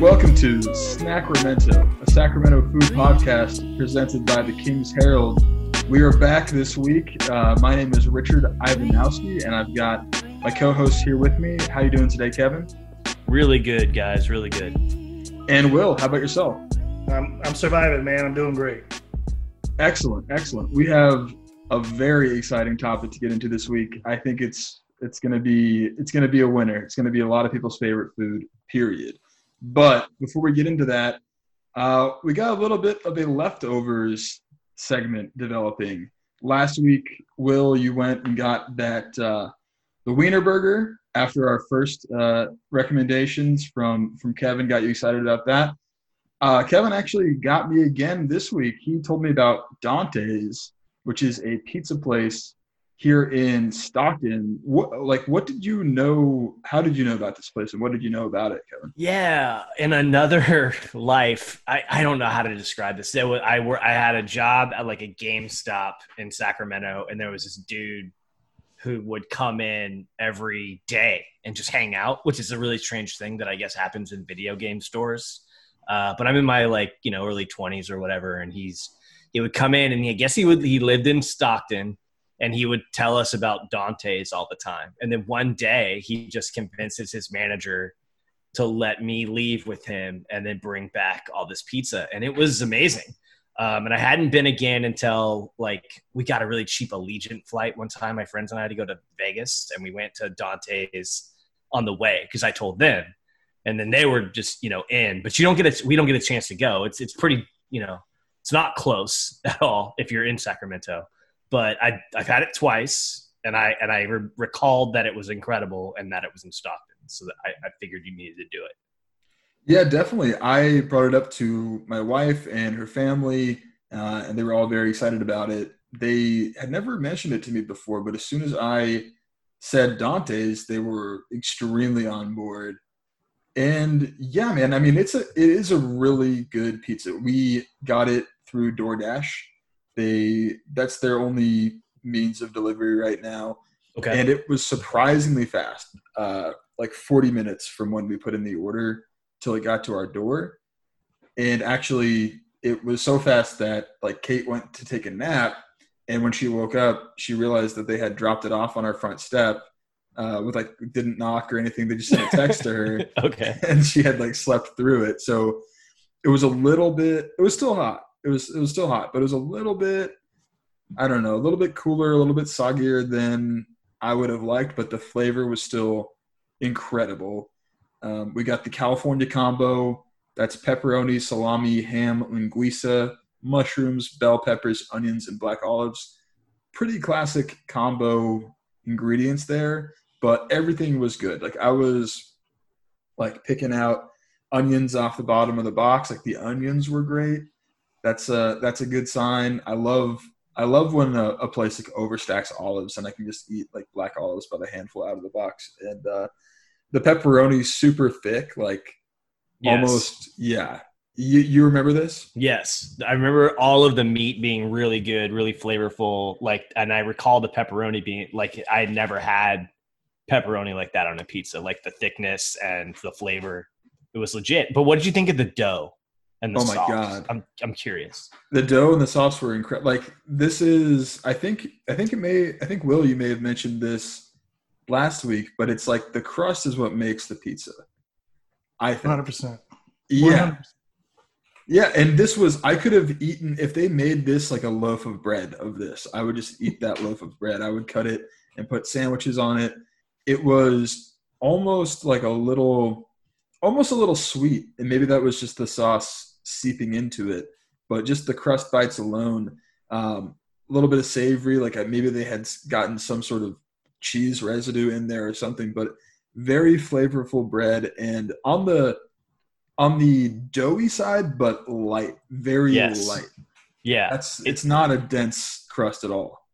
Welcome to Snackremento, a Sacramento food podcast presented by the King's Herald. We are back this week. Uh, my name is Richard Ivanowski, and I've got my co-host here with me. How are you doing today, Kevin? Really good, guys. Really good. And Will, how about yourself? I'm, I'm surviving, man. I'm doing great. Excellent, excellent. We have a very exciting topic to get into this week. I think it's it's gonna be it's gonna be a winner. It's gonna be a lot of people's favorite food. Period. But before we get into that, uh, we got a little bit of a leftovers segment developing. Last week, Will, you went and got that uh, the Wiener Burger after our first uh, recommendations from from Kevin. Got you excited about that. Uh, Kevin actually got me again this week. He told me about Dante's, which is a pizza place here in Stockton. What, like, what did you know? How did you know about this place, and what did you know about it, Kevin? Yeah, in another life, I, I don't know how to describe this. There was, I wor- I had a job at like a GameStop in Sacramento, and there was this dude who would come in every day and just hang out, which is a really strange thing that I guess happens in video game stores. Uh, but I'm in my like you know early 20s or whatever, and he's he would come in, and he, I guess he would he lived in Stockton. And he would tell us about Dante's all the time. And then one day he just convinces his manager to let me leave with him and then bring back all this pizza. And it was amazing. Um, and I hadn't been again until like we got a really cheap Allegiant flight one time. My friends and I had to go to Vegas and we went to Dante's on the way because I told them. And then they were just, you know, in, but you don't get a, we don't get a chance to go. It's, it's pretty, you know, it's not close at all if you're in Sacramento but I, I've had it twice, and I and I re- recalled that it was incredible and that it was in Stockton, so that I, I figured you needed to do it. Yeah, definitely. I brought it up to my wife and her family, uh, and they were all very excited about it. They had never mentioned it to me before, but as soon as I said Dante's, they were extremely on board. And yeah, man, I mean, it's a it is a really good pizza. We got it through DoorDash. They that's their only means of delivery right now. Okay. and it was surprisingly fast uh, like 40 minutes from when we put in the order till it got to our door. And actually it was so fast that like kate went to take a nap and when she woke up she realized that they had dropped it off on our front step uh, with like didn't knock or anything. They just sent a text to her. Okay. and she had like slept through it. So it was a little bit it was still hot it was it was still hot but it was a little bit i don't know a little bit cooler a little bit soggier than i would have liked but the flavor was still incredible um, we got the california combo that's pepperoni salami ham linguiça mushrooms bell peppers onions and black olives pretty classic combo ingredients there but everything was good like i was like picking out onions off the bottom of the box. Like the onions were great. That's a that's a good sign. I love I love when a, a place like overstacks olives and I can just eat like black olives by the handful out of the box. And uh, the pepperoni's super thick, like Yes. almost yeah. You you remember this? Yes, I remember all of the meat being really good, really flavorful. Like, and I recall the pepperoni being like I had never had pepperoni like that on a pizza. Like the thickness and the flavor, it was legit. But what did you think of the dough and the Oh my sauce? God. I'm I'm curious. The dough and the sauce were incredible. Like this is, I think, I think it may, I think Will, you may have mentioned this last week, but it's like the crust is what makes the pizza. I think. 100%. Yeah, yeah. And this was, I could have eaten if they made this like a loaf of bread of this. I would just eat that loaf of bread. I would cut it and put sandwiches on it. It was almost like a little, almost a little sweet, and maybe that was just the sauce seeping into it. But just the crust bites alone, um, a little bit of savory, like maybe they had gotten some sort of cheese residue in there or something. But very flavorful bread, and on the on the doughy side, but light, very Yes. light. Yeah. That's it's not a dense crust at all.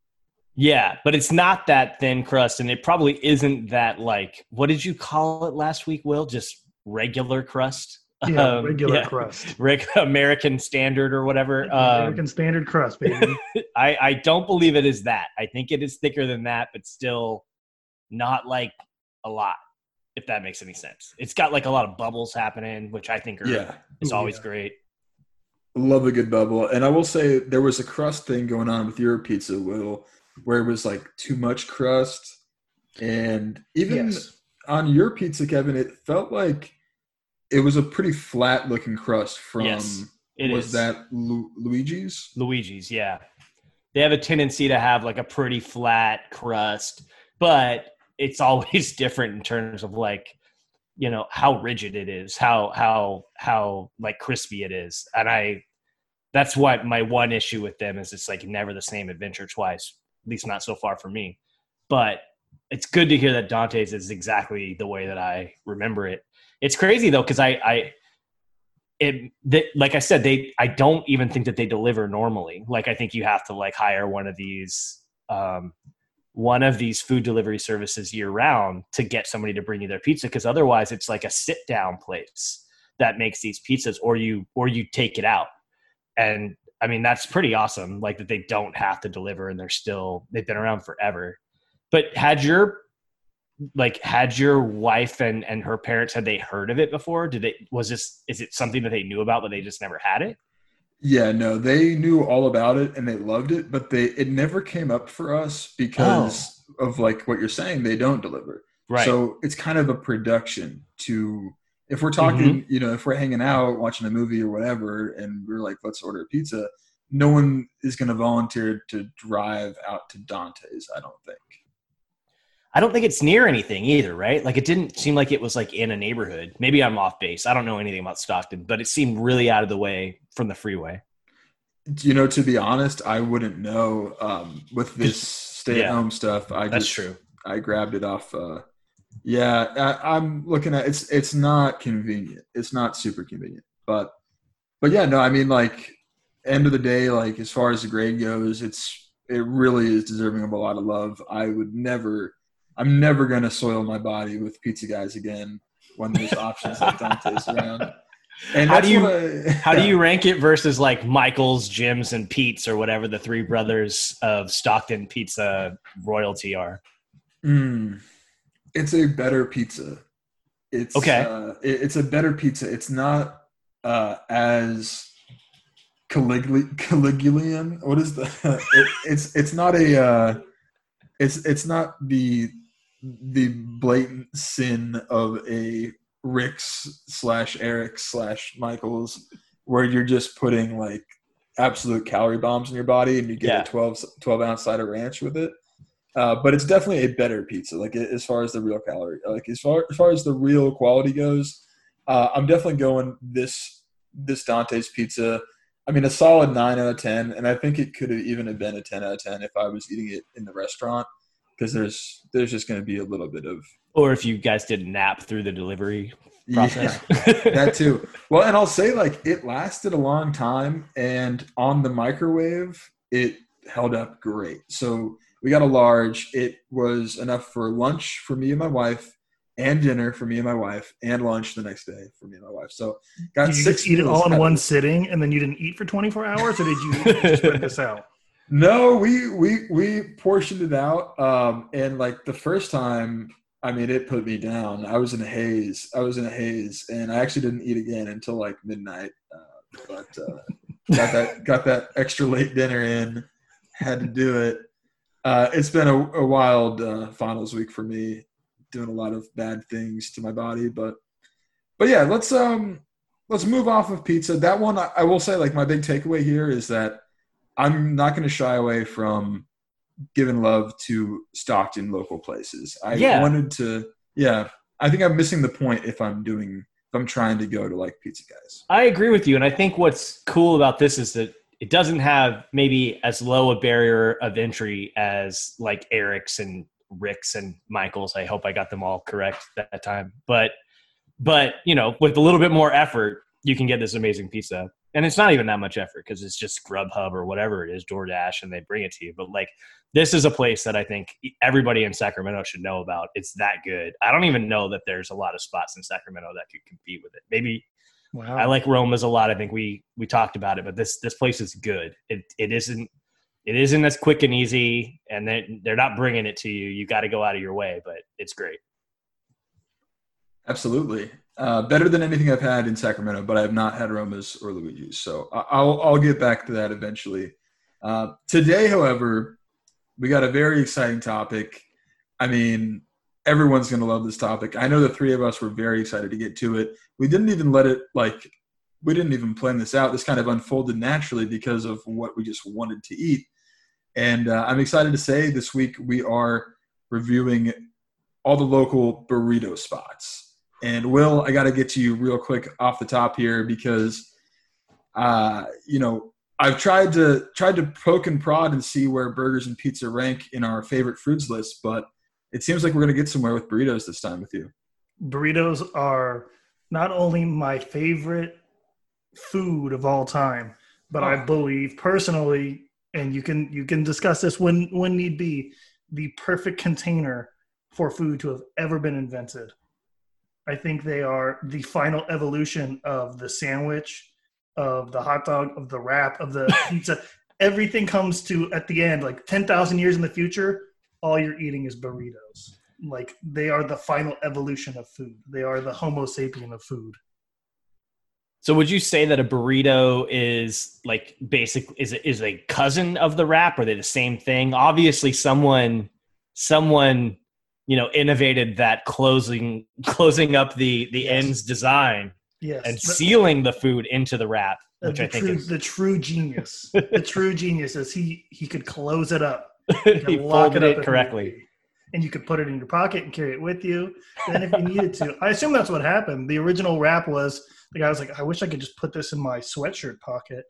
Yeah, but it's not that thin crust, and it probably isn't that like what did you call it last week, Will? Just regular crust? Yeah, Um, regular yeah. crust. Reg- American standard or whatever. Um, American standard crust, baby. I, I don't believe it is that. I think it is thicker than that, but still not like a lot, if that makes any sense. It's got like a lot of bubbles happening, which I think are Yeah. is always yeah. great. Love a good bubble. And I will say there was a crust thing going on with your pizza, Will, where it was like too much crust. And even yes. on your pizza, Kevin, it felt like it was a pretty flat looking crust from Yes, It is was that Lu- Luigi's? Luigi's, yeah. They have a tendency to have like a pretty flat crust, but it's always different in terms of like, you know, how rigid it is, how how how like crispy it is. And I that's what my one issue with them is it's like never the same adventure twice, at least not so far for me. But it's good to hear that Dante's is exactly the way that I remember it. It's crazy though, because I I it that like I said, they I don't even think that they deliver normally. Like I think you have to like hire one of these um one of these food delivery services year round to get somebody to bring you their pizza because otherwise it's like a sit down place that makes these pizzas or you or you take it out. And I mean that's pretty awesome like that they don't have to deliver and they're still they've been around forever. But had your like had your wife and and her parents had they heard of it before did they was this is it something that they knew about but they just never had it Yeah, no, they knew all about it and they loved it, but they it never came up for us because oh. of like what you're saying. They don't deliver, right so it's kind of a production to. If we're talking, mm-hmm. you know, if we're hanging out watching a movie or whatever, and we're like, let's order a pizza, no one is going to volunteer to drive out to Dante's. I don't think. I don't think it's near anything either right like it didn't seem like it was like in a neighborhood maybe i'm off base i don't know anything about stockton but it seemed really out of the way from the freeway You know, to be honest, I wouldn't know. Um, with this stay-at-home stuff, I that's just, true I grabbed it off. Uh, yeah, I, I'm looking at it's. It's not convenient. It's not super convenient, but but yeah, no. I mean, like end of the day, like as far as the grade goes, it's it really is deserving of a lot of love. I would never. I'm never gonna soil my body with pizza guys again when there's options like Dante's around. And How do you- I- how do you rank it versus like michael's jim's and pete's or whatever the three brothers of stockton pizza royalty are Mm, it's a better pizza. It's Okay. Uh, it- it's a better pizza. It's not uh, as Caliguli- Caligulayan. What is the? it, it's it's not a. Uh, it's it's not the the blatant sin of a Rick's slash Eric slash Michaels, where you're just putting like absolute calorie bombs in your body and you get Yeah. a 12, 12 ounce side of ranch with it. Uh, but it's definitely a better pizza, like as far as the real calorie, like as far as far as the real quality goes. Uh, I'm definitely going this this Dante's pizza. I mean, a solid nine out of ten, and I think it could have even have been a ten out of ten if I was eating it in the restaurant, because there's there's just going to be a little bit of or if you guys didn't nap through the delivery process that too. Well, and I'll say like it lasted a long time, and on the microwave, it held up great. So we got a large. It was enough for lunch for me and my wife, and dinner for me and my wife, and lunch the next day for me and my wife. So got Did you six just eat it all in one sitting and then you didn't eat for 24 hours, or did you spread this out? No, we we we portioned it out, um, and like the first time, I mean, it put me down. I was in a haze. I was in a haze, and I actually didn't eat again until like midnight. Uh, but uh, got that got that extra late dinner in. Had to do it. Uh, it's been a, a wild uh, finals week for me, doing a lot of bad things to my body, but but yeah, let's um let's move off of pizza. That one, I, I will say, like my big takeaway here is that I'm not going to shy away from giving love to Stockton local places. I Yeah. wanted to, yeah. I think I'm missing the point if I'm doing if I'm trying to go to like pizza guys. I agree with you, and I think what's cool about this is that it doesn't have maybe as low a barrier of entry as like Eric's and Rick's and Michael's. I hope I got them all correct that time, but but you know, with a little bit more effort, you can get this amazing pizza. And it's not even that much effort because it's just Grubhub or whatever it is, DoorDash, and they bring it to you. But like, this is a place that I think everybody in Sacramento should know about. It's that good. I don't even know that there's a lot of spots in Sacramento that could compete with it. Maybe Wow. I like Roma's a lot. I think we we talked about it, but this this place is good. It it isn't it isn't as quick and easy, and they they're not bringing it to you. You got to go out of your way, but it's great. Absolutely. Uh, better than anything I've had in Sacramento, but I have not had Roma's or Luigi's. So I'll, I'll get back to that eventually. Uh, today, however, we got a very exciting topic. I mean, everyone's going to love this topic. I know the three of us were very excited to get to it. We didn't even let it, like, we didn't even plan this out. This kind of unfolded naturally because of what we just wanted to eat. And uh, I'm excited to say this week we are reviewing all the local burrito spots. And Will, I got to get to you real quick off the top here because, uh, you know, I've tried to tried to poke and prod and see where burgers and pizza rank in our favorite foods list, but it seems like we're going to get somewhere with burritos this time with you. burritos are not only my favorite food of all time, but I Oh. believe personally, and you can you can discuss this when when need be, the perfect container for food to have ever been invented. I think they are the final evolution of the sandwich, of the hot dog, of the wrap, of the pizza. Everything comes to at the end, like ten thousand years in the future, all you're eating is burritos. Like they are the final evolution of food. They are the Homo sapien of food. So would you say that a burrito is like basic is it is a cousin of the wrap? Are they the same thing? Obviously, someone someone you know innovated that closing closing up the the Yes. ends design Yes, and sealing the food into the wrap, uh, which the I think true, is the true genius. the true genius is he he could close it up. he could lock folded up it correctly. be. And you could put it in your pocket and carry it with you. Then, if you needed to, I assume that's what happened. The original wrap was the guy was like, "I wish I could just put this in my sweatshirt pocket,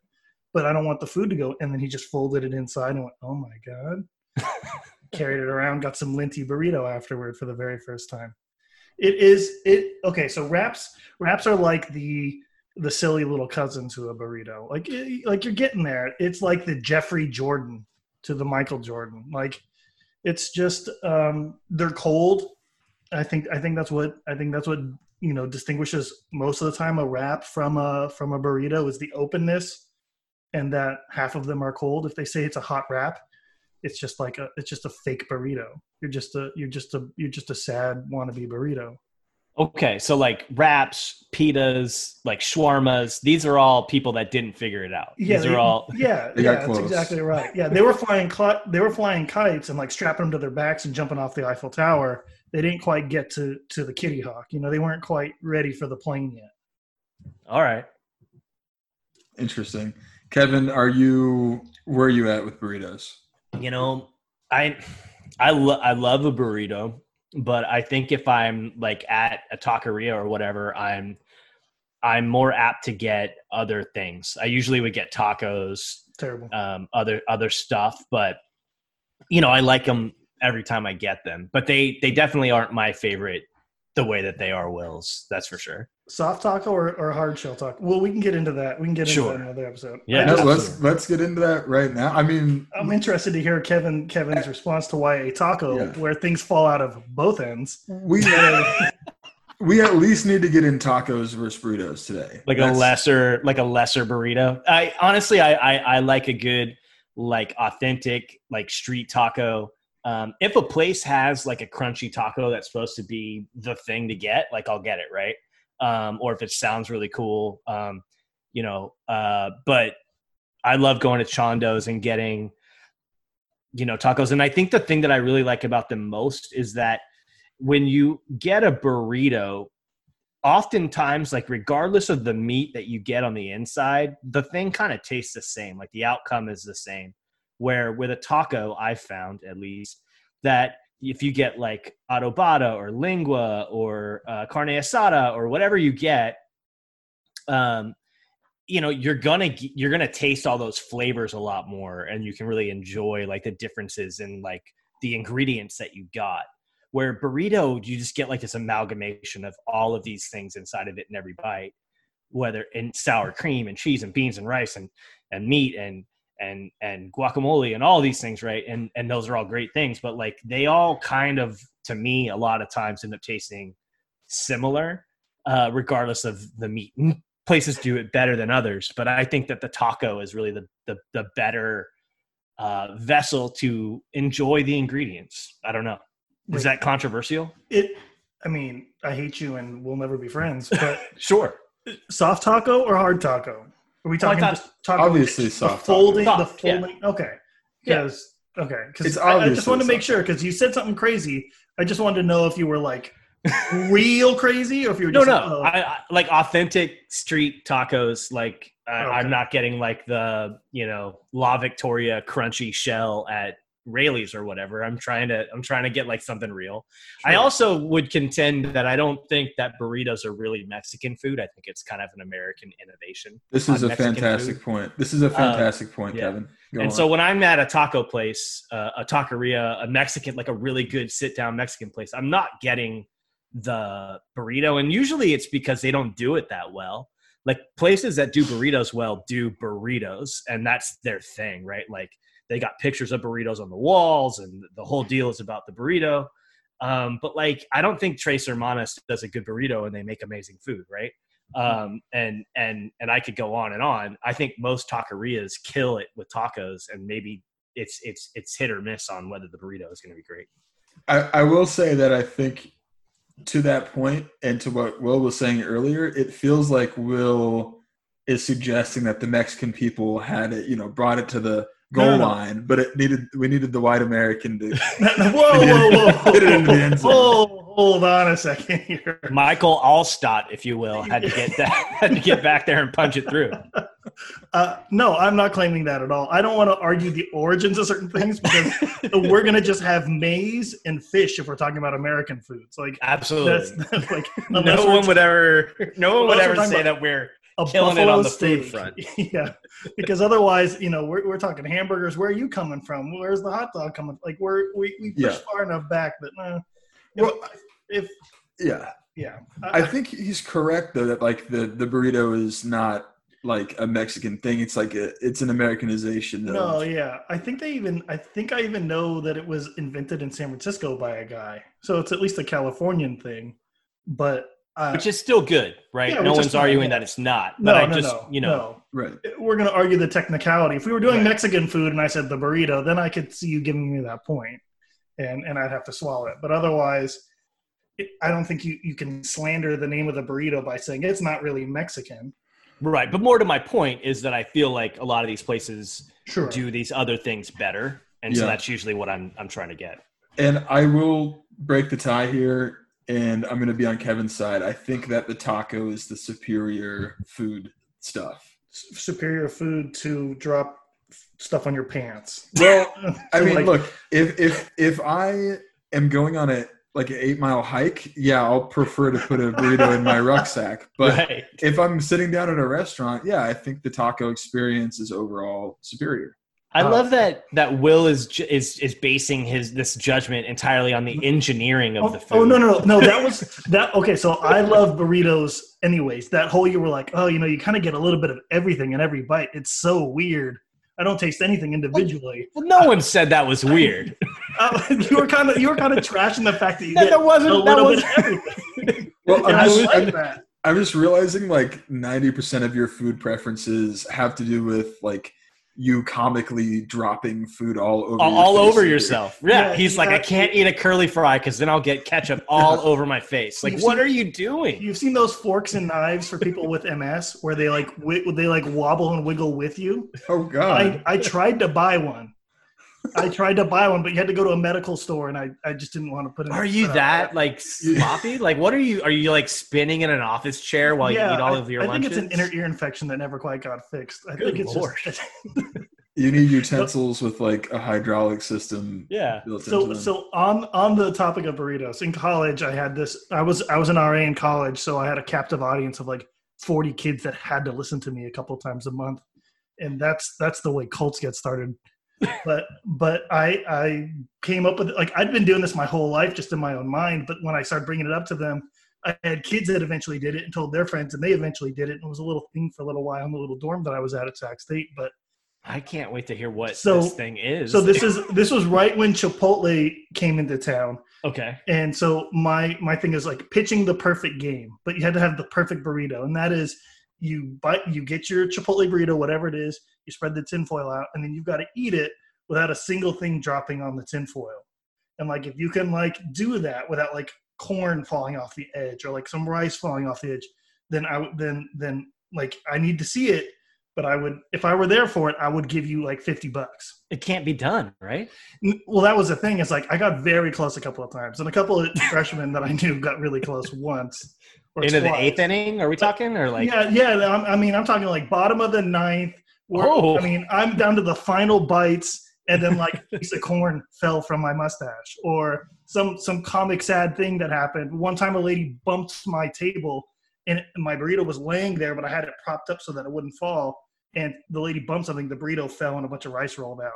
but I don't want the food to go." And then he just folded it inside and went, "Oh my god!" Carried it around, got some linty burrito afterward for the very first time. It is it okay. So wraps wraps are like the the silly little cousin to a burrito. Like like you're getting there. It's like the Jeffrey Jordan to the Michael Jordan. Like it's just um, they're cold. I think I think that's what I think that's what you know distinguishes most of the time a wrap from a from a burrito is the openness and that half of them are cold. If they say it's a hot wrap, it's just like a it's just a fake burrito. You're just a you're just a you're just a sad wannabe burrito. Okay, so like wraps, pitas, like shawarmas, these are all people that didn't figure it out. Yeah, these they- are all Yeah, They yeah, got that's exactly right. Yeah, they were flying cl- they were flying kites and like strapping them to their backs and jumping off the Eiffel Tower. They didn't quite get to to the Kitty Hawk. You know, they weren't quite ready for the plane yet. all right. Interesting. Kevin, are you where are you at with burritos? You know, I I lo- I love a burrito, but I think if I'm like at a taqueria or whatever, I'm I'm more apt to get other things. I usually would get tacos, Terrible. um, other other stuff, but you know, I like them every time I get them. But they they definitely aren't my favorite the way that they are Will's. That's for sure. Soft taco or, or hard shell taco? Well, we can get into that. We can get into Sure. that another episode. Yeah, No, let's let's get into that right now. I mean, I'm interested to hear Kevin Kevin's response to why a taco Yeah. where things fall out of both ends. we we at least need to get in tacos versus burritos today. like That's- a lesser like a lesser burrito i honestly I, I i like a good like authentic like street taco um if a place has like a crunchy taco that's supposed to be the thing to get like i'll get it right? Um or if it sounds really cool um you know uh but i love going to Chando's and getting you know tacos. And i think the thing that i really like about them most is that when you get a burrito oftentimes like regardless of the meat that you get on the inside the thing kind of tastes the same. Like the outcome is the same where with a taco i found at least that if you get like adobada or lengua or uh, carne asada or whatever you get um you know you're gonna you're gonna taste all those flavors a lot more and you can really enjoy like the differences in like the ingredients that you got. Where burrito you just get like this amalgamation of all of these things inside of it in every bite whether in sour cream and cheese and beans and rice and and meat and and and guacamole and all these things, right? And and those are all great things, but like they all kind of to me a lot of times end up tasting similar, uh, regardless of the meat. Places do it better than others, but I think that the taco is really the the, the better uh, vessel to enjoy the ingredients. I don't know. Is that controversial? It. I mean, I hate you, and we'll never be friends. But Sure. soft taco or hard taco? Are we Well, talking thought- just taco? Obviously the soft folding, taco. the Soft, yeah. folding. Okay, Yeah. because okay, because I, I just obviously wanted to make sure because you said something crazy. I just wanted to know if you were like real crazy or if you were No, just no. like, oh, I, I like authentic street tacos. Like I, Okay. I'm not getting like the you know La Victoria crunchy shell at Raley's or whatever. I'm trying to I'm trying to get like something real. I also would contend that I don't think that burritos are really Mexican food. I think it's kind of an American innovation. This is a Mexican fantastic food. Uh, point. This is a fantastic point, yeah. Kevin. Go and on. so when I'm at a taco place, uh, a taqueria, a Mexican, like a really good sit down Mexican place, I'm not getting the burrito. And usually it's because they don't do it that well. Like places that do burritos well do burritos, and that's their thing, right? Like they got pictures of burritos on the walls, and the whole deal is about the burrito. Um, but like, I don't think Tres Hermanos does a good burrito, and they make amazing food, right? um, and and and I could go on and on. I think most taquerias kill it with tacos, and maybe it's it's it's hit or miss on whether the burrito is going to be great. I, I will say that I think to that point and to what Will was saying earlier, it feels like Will is suggesting that the Mexican people had it, you know, brought it to the goal No, no, no. line, but it needed we needed the white American to whoa, whoa, whoa, Hit it in the end zone. whoa, hold on a second here. Michael Alstott, if you will, had to get that, had to get back there and punch it through. Uh, no, I'm not claiming that at all. I don't want to argue the origins of certain things because we're gonna just have maize and fish if we're talking about American foods. Like Absolutely. that's, that's like no we're one would ever, no one would ever say about- that we're a killing it buffalo on the food steak. front. yeah, because otherwise, you know, we're, we're talking hamburgers. Where are you coming from? Where's the hot dog coming? From? Like we're we, we push Yeah. far enough back that uh, if, Well, if yeah. yeah, I think he's correct though that like the the burrito is not like a Mexican thing. It's like a, it's an Americanization. Of, No, yeah. I think they even I think I even know that it was invented in San Francisco by a guy. So it's at least a Californian thing. But uh, which is still good, right? Yeah, no one's arguing yeah. that it's not. no, But I no, just, no, you know, no. right. We're going to argue the technicality. If we were doing Right. Mexican food and I said the burrito, then I could see you giving me that point, and and I'd have to swallow it. But otherwise, it, I don't think you you can slander the name of the burrito by saying it's not really Mexican. right. But more to my point is that I feel like a lot of these places Sure. do these other things better, and so that's usually what I'm I'm trying to get. And I will break the tie here, and I'm going to be on Kevin's side. I think that the taco is the superior food stuff. Superior food to drop stuff on your pants. Well, I mean, Like- look, if if if I am going on a like an eight mile hike, yeah, I'll prefer to put a burrito in my rucksack. But right. if I'm sitting down at a restaurant, yeah, I think the taco experience is overall superior. I Uh, love that that Will is is is basing his this judgment entirely on the engineering of Oh, the food. oh no no no no that was that okay so I love burritos anyways. That whole you were like oh you know you kind of get a little bit of everything in every bite. It's so weird. I don't taste anything individually. Well, no one said that was weird. uh, you were kind of you were kind of trashing the fact that you that, get that wasn't that little bit was everything. Well, I'm I just, like I'm, that. I'm just realizing like 90% of your food preferences have to do with like you comically dropping food all over all, your all over and yourself. Yeah, Yeah, he's like, I can't eat a curly fry because then I'll get ketchup all over my face. Like, You've what seen- are you doing? you've seen those forks and knives for people with MS where they like wi- they like wobble and wiggle with you Oh god. I, I tried to buy one I tried to buy one but you had to go to a medical store and I, I just didn't want to put it Are you that like sloppy? like, what are you? Are you like spinning in an office chair while you eat all I, of your I lunches? think it's an inner ear infection that never quite got fixed. I Good think it's Lord. just you need utensils with like a hydraulic system yeah. built so. into them. So on on the topic of burritos, in college, I had this. I was I was an RA in college, so I had a captive audience of like forty kids that had to listen to me a couple times a month, and that's that's the way cults get started. But but I I came up with like I'd been doing this my whole life just in my own mind, but when I started bringing it up to them, I had kids that eventually did it and told their friends, and they eventually did it. And it was a little thing for a little while in the little dorm that I was at at Sac State. But I can't wait to hear what So- this thing is. so this is this was right when Chipotle came into town, okay. and so my my thing is like pitching the perfect game, but you had to have the perfect burrito, and that is you buy you get your Chipotle burrito, whatever it is, you spread the tinfoil out, and then you've got to eat it without a single thing dropping on the tinfoil. And like if you can like do that without like corn falling off the edge or like some rice falling off the edge, then I would then then like I need to see it. But I would if I were there for it, I would give you like fifty bucks. It can't be done, right? Well, that was the thing. It's like I got very close a couple of times, and a couple of freshmen that I knew got really close once. Into the eighth inning? Are we talking or like? yeah, yeah. I'm- I mean, I'm talking like bottom of the ninth. Where, Oh. I mean, I'm down to the final bites, and then like a piece of corn fell from my mustache, or some some comic sad thing that happened. One time, a lady bumped my table, and my burrito was laying there, but I had it propped up so that it wouldn't fall. And the lady bumped something, the burrito fell, and a bunch of rice rolled out.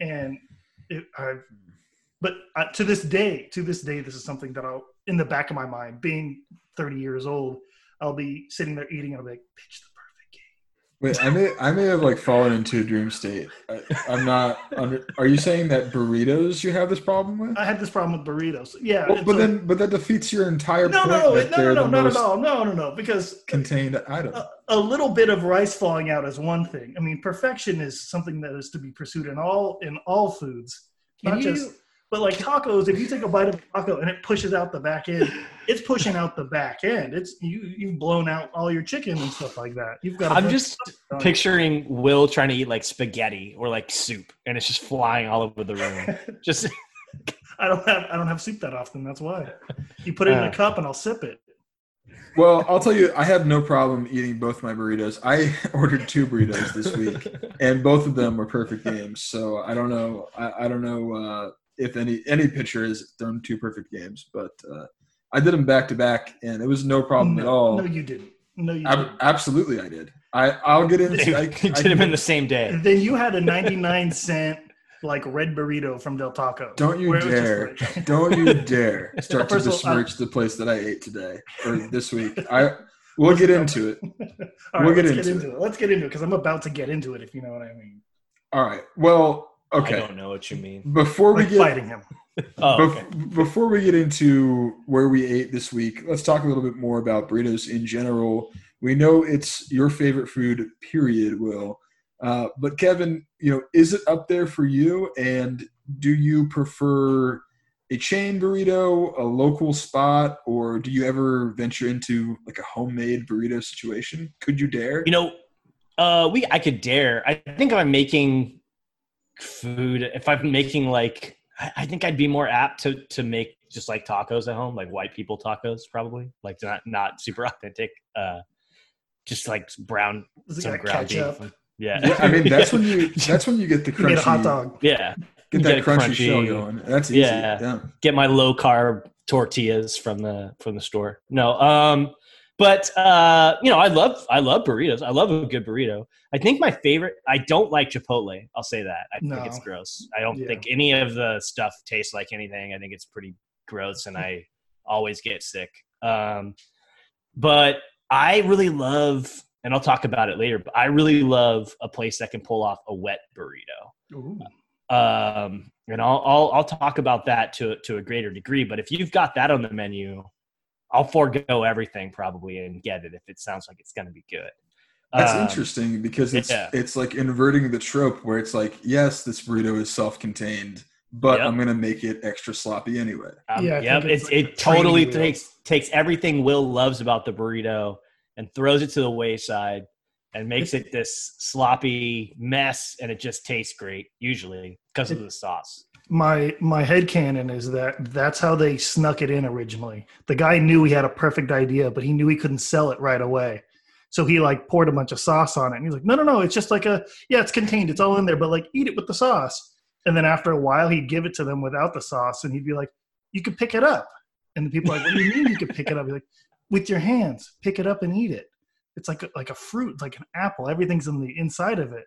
And it, I, but uh, to this day, to this day, this is something that I'll in the back of my mind, being 30 years old, I'll be sitting there eating, and I'll be like, pitch the perfect game. Wait, I may I may have like fallen into a dream state. I, I'm not. Under, are you saying that burritos you have this problem with? I had this problem with burritos. Yeah, Well, but so- then, but that defeats your entire no, point. no, no, no, no, not at all. No, no, no, because contained item. a, a little bit of rice falling out is one thing. I mean, perfection is something that is to be pursued in all in all foods, Can not you- just. But like tacos, if you take a bite of a taco and it pushes out the back end, it's pushing out the back end. It's you you've blown out all your chicken and stuff like that. You've got. I'm just of it. picturing Will trying to eat like spaghetti or like soup, and it's just flying all over the room. Just I don't have I don't have soup that often. That's why. You put it in Uh. a cup and I'll sip it. Well, I'll tell you, I have no problem eating both my burritos. I ordered two burritos this week, and both of them were perfect games. So I don't know. I, I don't know uh, if any any pitcher has done two perfect games, but uh, I did them back to back, and it was no problem at all. no, you didn't. No, you Ab- didn't. absolutely, I did. I I'll get into. I, you I did can- them in the same day. Then you had a 99 cent like red burrito from Del Taco. Don't you where it was just dare! like- don't you dare start to First all, besmirch the place that I ate today or this week. I we'll get into it. All We'll get let's into it. Let's get into it because I'm about to get into it. If you know what I mean. All right. Well, I okay. don't know what you mean. Before we Like get fighting him. Oh, okay. Bef- before we get into where we ate this week, let's talk a little bit more about burritos in general. We know it's your favorite food, period, Will. Uh, but Kevin, you know, is it up there for you? And do you prefer a chain burrito, a local spot, or do you ever venture into like a homemade burrito situation? Could you dare? You know, uh, we I could dare. I think if I'm making food, if I'm making like, I, I think I'd be more apt to to make just like tacos at home, like white people tacos, probably like not not super authentic. Uh, just like brown Does some got ground ketchup? beef. Yeah, yeah, I mean that's when you that's when you get the You made a hot dog. yeah. get that get crunchy, crunchy- shell going. That's easy. Yeah. yeah. get my low carb tortillas from the from the store. No, um, but uh, you know, I love I love burritos. I love a good burrito. I think my favorite. I don't like Chipotle. I'll say that. I No. think it's gross. I don't Yeah. think any of the stuff tastes like anything. I think it's pretty gross, and I always get sick. Um, but I really love, and I'll talk about it later. But I really love a place that can pull off a wet burrito Ooh. um, and I'll, I'll I'll talk about that to to a greater degree. But if you've got that on the menu, I'll forego everything probably and get it if it sounds like it's going to be good. That's Um, interesting because it's yeah. it's like inverting the trope where it's like, yes, this burrito is self-contained, but Yep. I'm gonna make it extra sloppy anyway. Um, Yeah, I yep. It's, it's like it totally wheel. takes takes everything Will loves about the burrito and throws it to the wayside and makes it this sloppy mess, and it just tastes great usually because of the sauce. My my head canon is that that's how they snuck it in originally. The guy knew he had a perfect idea, but he knew he couldn't sell it right away. So he like poured a bunch of sauce on it. And he's like, no, no, no, it's just like a yeah, it's contained, it's all in there, but like eat it with the sauce. And then after a while, he'd give it to them without the sauce, and he'd be like, you could pick it up. And the people are like, what do you mean you could pick it up? He's like, with your hands, pick it up and eat it. It's like a, like a fruit, like an apple. Everything's in the inside of it.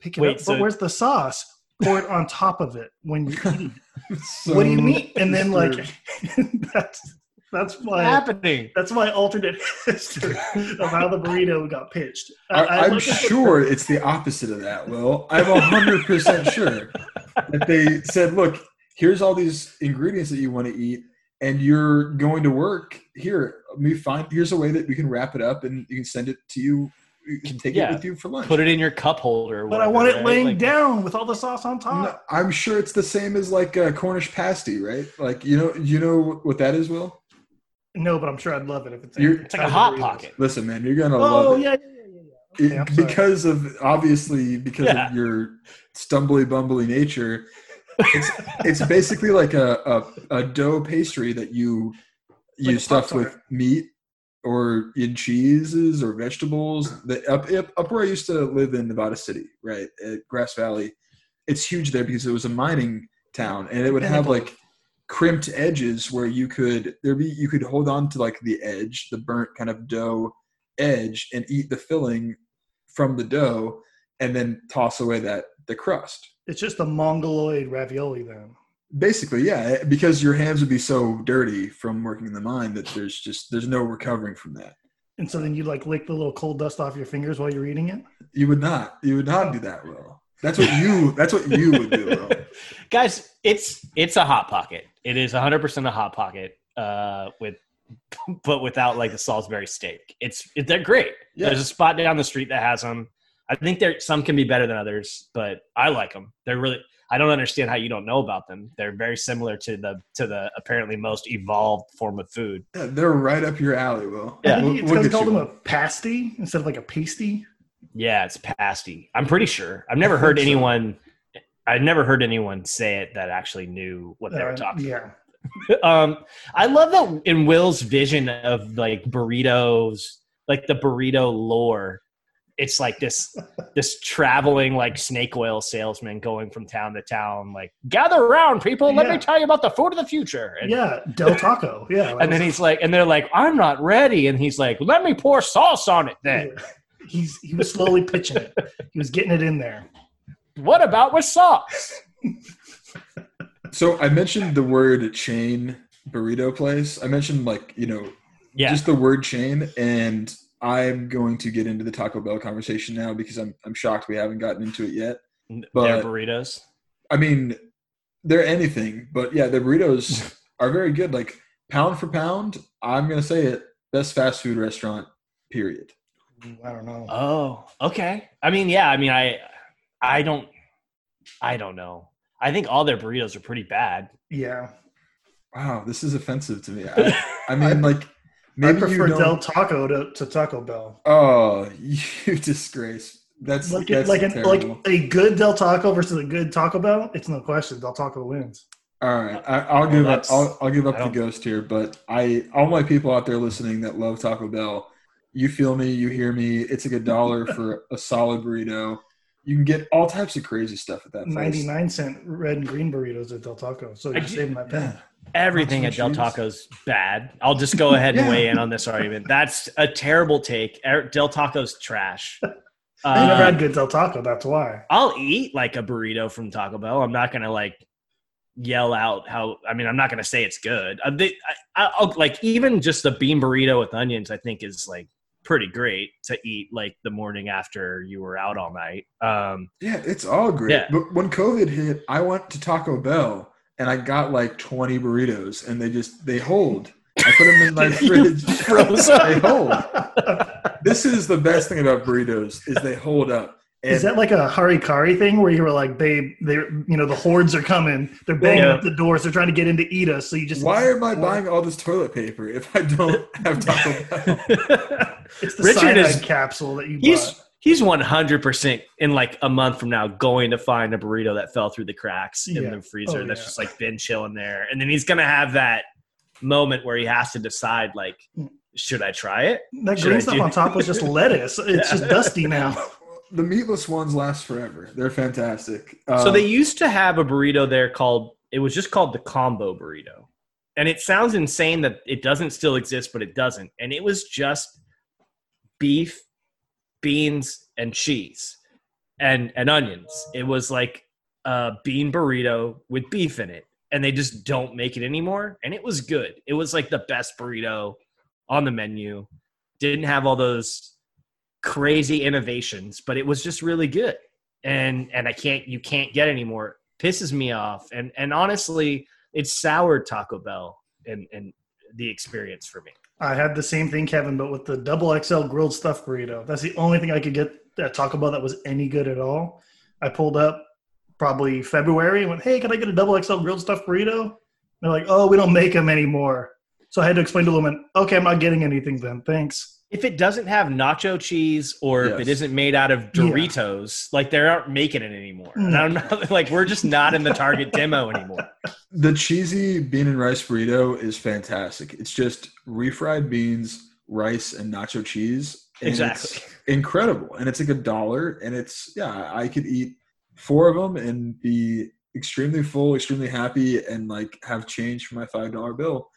Pick it Wait, up. so- but where's the sauce? Pour it on top of it when you eat it. So what do you mean? And then like that's That's my happening? that's my alternate history of how the burrito got pitched. I, I I'm looked at the- sure it's the opposite of that, Will. I'm 100% sure that they said, look, here's all these ingredients that you want to eat, and you're going to work. Here, we find here's a way that we can wrap it up and you can send it to you. You can take Yeah. it with you for lunch. Put it in your cup holder. or but I want it right? laying Like- down with all the sauce on No, top. I'm sure it's the same as like a Cornish pasty, right? Like you know, you know what that is, Will. No, but I'm sure I'd love it if it's. You're- It's like a hot burritos. pocket. Listen, man, you're gonna Oh love it. yeah, yeah, yeah, yeah, yeah. Okay, It- because of obviously because Yeah. of your stumbly bumbly nature it's it's basically like a, a, a dough pastry that you you Like stuff with meat or in cheeses or vegetables the up, up where i used to live in nevada city right at grass valley it's huge there because it was a mining town and it would have like crimped edges where you could there be you could hold on to like the edge the burnt kind of dough edge and eat the filling from the dough and then toss away that the crust It's just a mongoloid ravioli then. Basically yeah because your hands would be so dirty from working in the mine that there's just there's no recovering from that. And so then you'd like lick the little cold dust off your fingers while you're eating it. you would not. You would not do that will that's what you that's what you would do will guys it's it's a hot pocket. It is 100% a hot pocket uh with but without like the salisbury steak. It's it, they're great. Yeah. there's a spot down the street that has them. I think there some can be better than others but i like them. They're really i don't understand how you don't know about them they're very similar to the to the apparently most evolved form of food yeah, they're right up your alley will Yeah. I think We'll- it's we'll because get called you them a pasty instead of like a pasty. yeah it's pasty i'm pretty sure i've never I heard think so. anyone i've never heard anyone say it that actually knew what they were Uh, talking yeah. um i love that in will's vision of like burritos like the burrito lore it's like this this traveling like snake oil salesman going from town to town like gather around people let Yeah. me tell you about the food of the future and, Yeah, Del Taco. Yeah. and then he's like and they're like i'm not ready and he's like let me pour sauce on it then he's he was slowly pitching it. He was getting it in there. what about with sauce so i mentioned the word chain burrito place i mentioned like you know yeah just the word chain and i'm going to get into the taco bell conversation now because i'm, I'm shocked we haven't gotten into it yet their burritos I mean, they're anything, but yeah, the burritos are very good. Like pound for pound, I'm gonna say it, best fast food restaurant. Period. I don't know. Oh, okay. I mean, yeah. I mean, I, I don't, I don't know. I think all their burritos are pretty bad. yeah. Wow, this is offensive to me. I, I mean, like maybe I prefer you. Del Taco to, to Taco Bell. oh, you disgrace. That's Like that's like an, like a good Del Taco versus a good Taco Bell. It's no question. Del Taco wins. All right, I, I'll Well, give up. I'll, I'll give up the ghost here, but I all my people out there listening that love Taco Bell, you feel me, you hear me. It's like a dollar for a solid burrito. You can get all types of crazy stuff at that place. Ninety nine cent red and green burritos at Del Taco. So you're do- saving that penny. Everything at Del. Taco's bad. I'll just go ahead and Yeah. weigh in on this argument. That's a terrible take. Er- Del Taco's trash. I never Uh, had good Del Taco. That's why. I'll eat like a burrito from Taco Bell. I'm not gonna like yell out how. I mean, I'm not gonna say it's good. Uh, they, I, I'll like even just a bean burrito with onions. I think is like pretty great to eat like the morning after you were out all night. Um, Yeah, it's all great. Yeah. But when COVID hit, I went to Taco Bell and I got like 20 burritos, and they just they hold. I put them in my fridge. they hold. This is the best thing about burritos is they hold up. And Is that like a harikari thing where you were like, babe, they're you know the hordes are coming, they're banging Yeah. up the doors, they're trying to get in to eat us, so you just why am I buying all this toilet paper if I don't have Taco Bell? It's the Richard cyanide is- capsule that you he's bought. He's 100 percent in like a month from now going to find a burrito that fell through the cracks in Yeah. the oh, freezer Oh, that's yeah. just like been chilling there, and then he's gonna have that moment where he has to decide like, should I try it? That Should green I stuff do- on top was just lettuce. It's just dusty now. the meatless ones last forever. They're fantastic. so they um, used to have a burrito there called it was just called the combo burrito, and it sounds insane that it doesn't still exist, but it doesn't, and it was just beef, beans, and cheese, and and onions. It was like a bean burrito with beef in it, and they just don't make it anymore. And it was good. It was like the best burrito on the menu. Didn't have all those crazy innovations, but it was just really good. And and I can't you can't get anymore. Pisses me off. And and honestly, it's soured Taco Bell and and the experience for me. I had the same thing, Kevin, but with the double XL grilled stuffed burrito. That's the only thing I could get at Taco Bell that was any good at all. I pulled up probably February and went, "Hey, can I get a double XL grilled stuffed burrito?" They're like, "Oh, we don't make them anymore." So I had to explain to the woman, "Okay, I'm not getting anything then. Thanks." If it doesn't have nacho cheese or if it Yes. isn't made out of Doritos, like they aren't making it anymore. And I don't know, like we're just not in the target demo anymore. The cheesy bean and rice burrito is fantastic. It's just refried beans, rice, and nacho cheese. and Exactly. It's incredible. And it's like a dollar. And it's, yeah, I could eat four of them and be extremely full, extremely happy, and like have change for my $5 bill.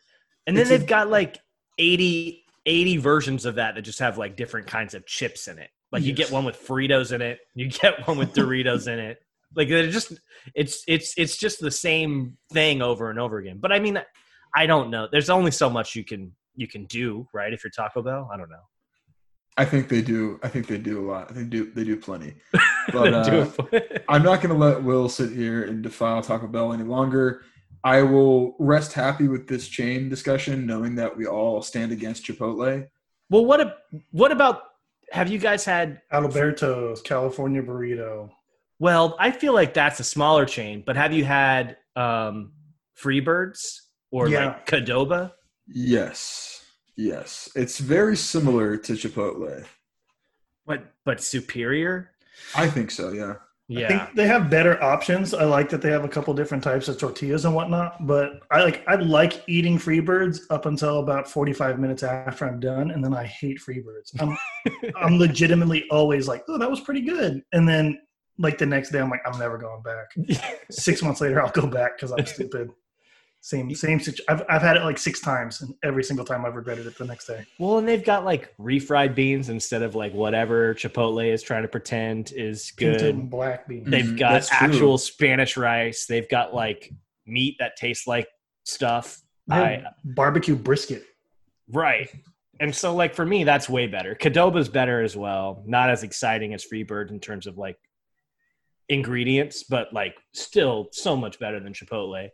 And then It's a- they've got like 80, 80 versions of that that just have like different kinds of chips in it. Like you get one with Fritos in it, you get one with Doritos in it. Like they're just it's it's it's just the same thing over and over again. But I mean, I don't know. There's only so much you can you can do, right? If you're Taco Bell, I don't know. I think they do. I think they do a lot. I think do they do plenty. But Do uh, it. I'm not going to let Will sit here and defile Taco Bell any longer. I will rest happy with this chain discussion, knowing that we all stand against Chipotle. well, what a, what about? Have you guys had? Alberto's California burrito. Well, I feel like that's a smaller chain, but have you had um, Freebirds or Yeah. like Qdoba? Yes, yes, it's very similar to Chipotle. But but superior? I think so. Yeah. I Yeah. think they have better options. I like that they have a couple different types of tortillas and whatnot. But I like I like eating Freebirds up until about forty five minutes after I'm done, and then I hate Freebirds. I'm I'm legitimately always like, oh, that was pretty good, and then like the next day I'm like, I'm never going back. Six months later, I'll go back because I'm stupid. Same same situation. I've I've had it like six times, and every single time I've regretted it the next day. well, and they've got like refried beans instead of like whatever Chipotle is trying to pretend is good. and black beans. They've Mhm, got that's true. actual Spanish rice. They've got like meat that tastes like stuff. I barbecue brisket. right. And so like for me, that's way better. Qdoba's better as well. Not as exciting as Freebird in terms of like ingredients, but like still so much better than Chipotle.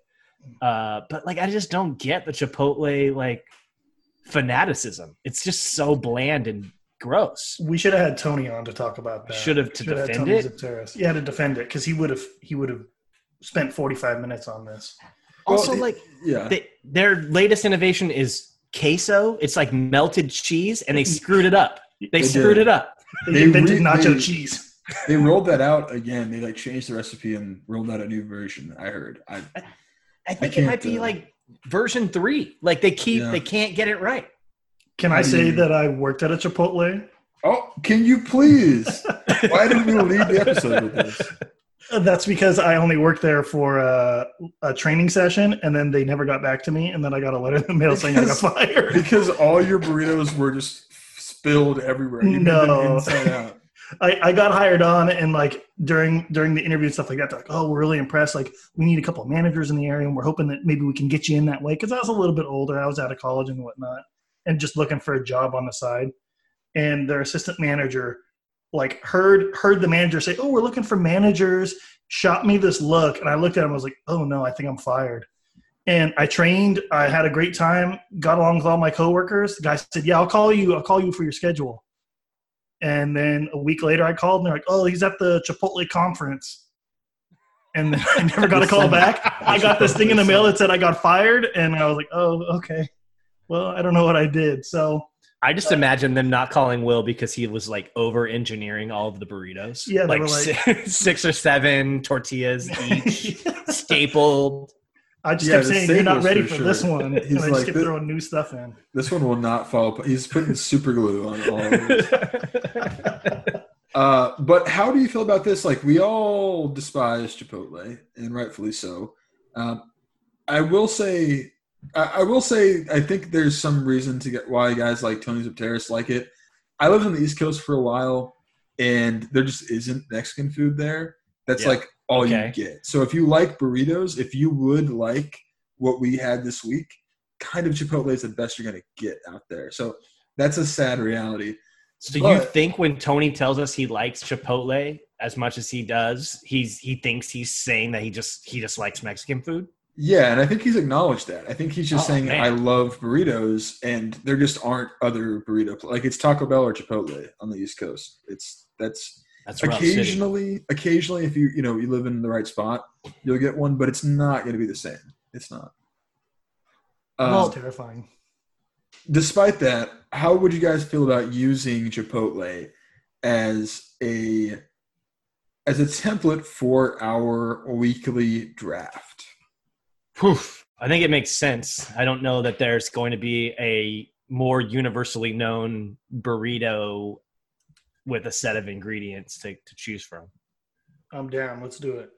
Uh, but like I just don't get the Chipotle like fanaticism. It's just so bland and gross. We should have had Tony on to talk about that. Should have to Should have had defend Tony it. Zipteris. Yeah, to defend it because he would have he would have spent forty five minutes on this. Also, Well, like Yeah. they, their latest innovation is queso. It's like melted cheese, and they screwed it up. They, They screwed did. it up. They, They invented re- nacho they- cheese. they rolled that out again. They like changed the recipe and rolled out a new version. I heard. I I think can't, it might be uh, like version three. Like they keep, Yeah. they can't get it right. Can I say that I worked at a Chipotle? oh, can you please? Why didn't we lead the episode with this? That's because I only worked there for a, a training session, and then they never got back to me, and then I got a letter in the mail saying I got fired. Because all your burritos were just spilled everywhere. You made them No. I, I got hired on, and like during during the interview and stuff like that, they're like, "Oh, we're really impressed. Like, we need a couple of managers in the area, and we're hoping that maybe we can get you in that way." Because I was a little bit older, I was out of college and whatnot, and just looking for a job on the side. And their assistant manager, like, heard heard the manager say, "Oh, we're looking for managers." Shot me this look, and I looked at him. I was like, "Oh no, I think I'm fired." And I trained. I had a great time. Got along with all my coworkers. The guy said, "Yeah, I'll call you. I'll call you for your schedule." And then a week later, I called and they're like, "Oh, he's at the Chipotle conference," and then I never got a call back. I got this thing in the mail that said I got fired, and I was like, "Oh, okay. Well, I don't know what I did." So I just imagine them not calling Will because he was like over engineering all of the burritos. Yeah, like, like- six or seven tortillas each, stapled. I just Yeah, kept saying, "You're not ready for this one," He's and I just like, kept "This- throwing new stuff in. This one will not fall. apart. He's putting super glue on all of it. Uh, but how do you feel about this? Like we all despise Chipotle, and rightfully so. Um, I will say, I, I will say, I think there's some reason to get why guys like Tony Zipteris like it. I lived on the East Coast for a while, and there just isn't Mexican food there. That's Yeah. like all Okay. you get. So if you like burritos, if you would like what we had this week, kind of Chipotle is the best you're gonna get out there. So that's a sad reality. So you think when Tony tells us he likes Chipotle as much as he does, he's he thinks he's saying that he just he just likes Mexican food? Yeah, and I think he's acknowledged that. I think he's just Oh, saying man. I love burritos, and there just aren't other burrito like it's Taco Bell or Chipotle on the East Coast. It's that's That's rough city. occasionally, occasionally if you you know you live in the right spot, you'll get one, but it's not going to be the same. It's not. Well, Um, terrifying. despite that, how would you guys feel about using Chipotle as a as a template for our weekly draft? Poof. I think it makes sense. I don't know that there's going to be a more universally known burrito with a set of ingredients to, to choose from. I'm down. Let's do it.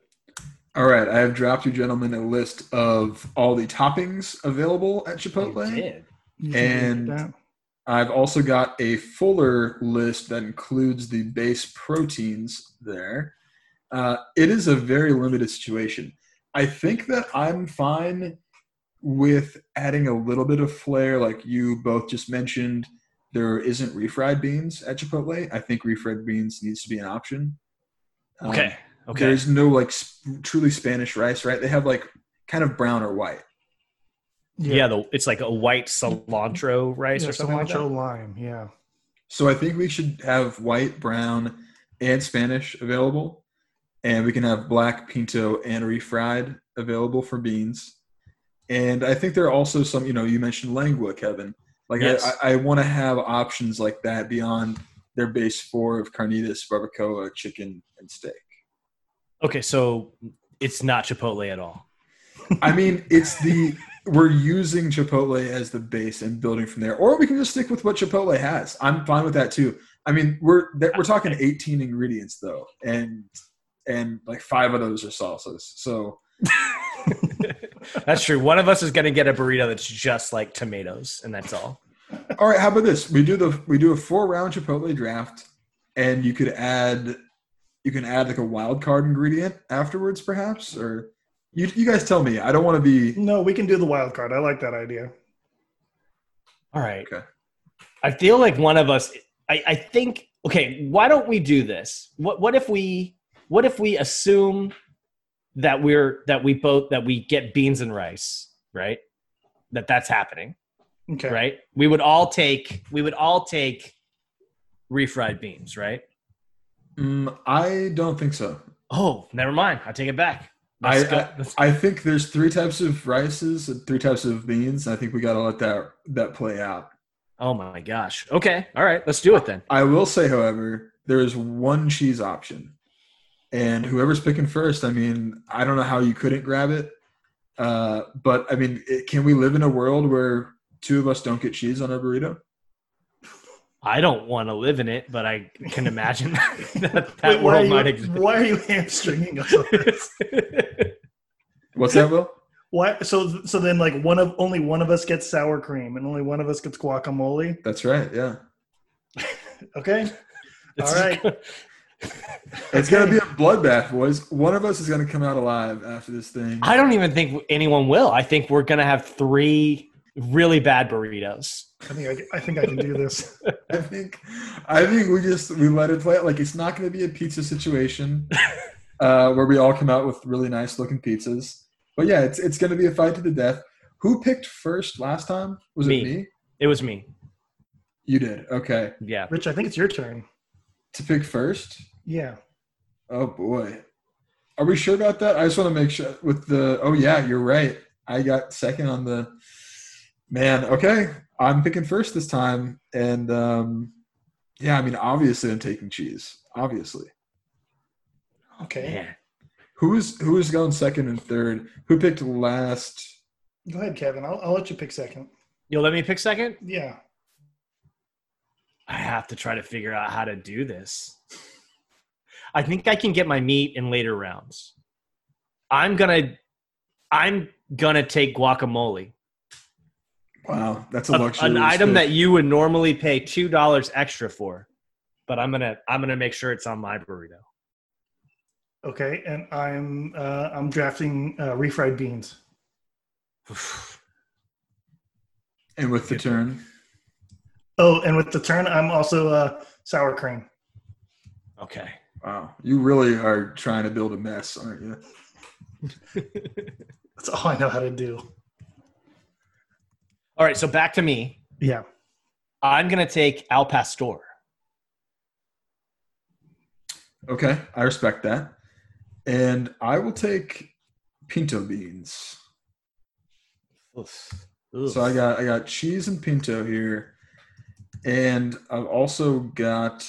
All right, I have dropped you gentlemen a list of all the toppings available at Chipotle. You did. You can read And- I've also got a fuller list that includes the base proteins there. Uh, it is a very limited situation. I think that I'm fine with adding a little bit of flair, like you both just mentioned. There isn't refried beans at Chipotle. I think refried beans needs to be an option. Um, Okay. Okay. There's no like sp- truly Spanish rice, right? They have like kind of brown or white. yeah, the, it's like a white cilantro rice Yeah, or something like cilantro that. lime. Yeah. So I think we should have white, brown, and Spanish available, and we can have black, pinto, and refried available for beans. And I think there are also some, you know, you mentioned lengua, Kevin. Like Yes. I, I want to have options like that beyond their base four of carnitas, barbacoa, chicken, and steak. Okay, so it's not Chipotle at all. I mean, it's the we're using Chipotle as the base and building from there, or we can just stick with what Chipotle has. I'm fine with that too. I mean, we're we're talking 18 ingredients though, and and like five of those are salsas. So That's true. One of us is going to get a burrito that's just like tomatoes, and that's all. all right, how about this? We do the we do a four round Chipotle draft, and you could add you can add like a wild card ingredient afterwards, perhaps, or you you guys tell me. I don't want to be No, we can do the wild card. I like that idea. All right. Okay. I feel like one of us. I, I think. Okay. Why don't we do this? What What if we What if we assume that we're that we both that we get beans and rice, right? That that's happening, Okay. right? We would all take. We would all take refried beans, right? Mm, I don't think so. Oh, never mind. I take it back. I, I I think there's three types of rices and three types of beans. I think we got to let that that play out. oh my gosh. Okay. All right. Let's do it then. I will say, however, there is one cheese option, and whoever's picking first, I mean, I don't know how you couldn't grab it, uh, but I mean, it, can we live in a world where two of us don't get cheese on our burrito? I don't want to live in it, but I can imagine that that Wait, world are might you, exist. why are you hamstringing us? What's that, Will? Why? So, so then, like one of only one of us gets sour cream, and only one of us gets guacamole. That's right. Yeah, Okay. All right. it's gonna be a bloodbath, boys. One of us is gonna come out alive after this thing. I don't even think anyone will. I think we're gonna have three really bad burritos. I think I, I think I can do this. I think I think we just we let it play out. Like it's not going to be a pizza situation uh, where we all come out with really nice looking pizzas. But yeah, it's it's going to be a fight to the death. Who picked first last time? Was Me. it me? It was me. You did. Okay, Yeah. Rich, I think it's your turn. To pick first. Yeah. Oh boy, are we sure about that? I just want to make sure with the. Oh yeah, you're right. I got second on the. Man, okay, I'm picking first this time, and um, yeah, I mean, obviously, I'm taking cheese. Obviously. Okay. Man. Who's who's going second and third? Who picked last? Go ahead, Kevin. I'll, I'll let you pick second. You'll let me pick second? Yeah. I have to try to figure out how to do this. I think I can get my meat in later rounds. I'm gonna I'm gonna take guacamole. Wow, that's a A- luxury. an item that you would normally pay two dollars extra for. But I'm gonna I'm gonna make sure it's on my burrito. Okay, and I'm uh, I'm drafting uh, refried beans. And with the turn, Oh, and with the turn, I'm also uh, sour cream. Okay. wow, you really are trying to build a mess, aren't you? That's all I know how to do. All right. So back to me. Yeah. I'm gonna take Al Pastor. Okay, I respect that. And I will take pinto beans. So I got I got cheese and pinto here, and I've also got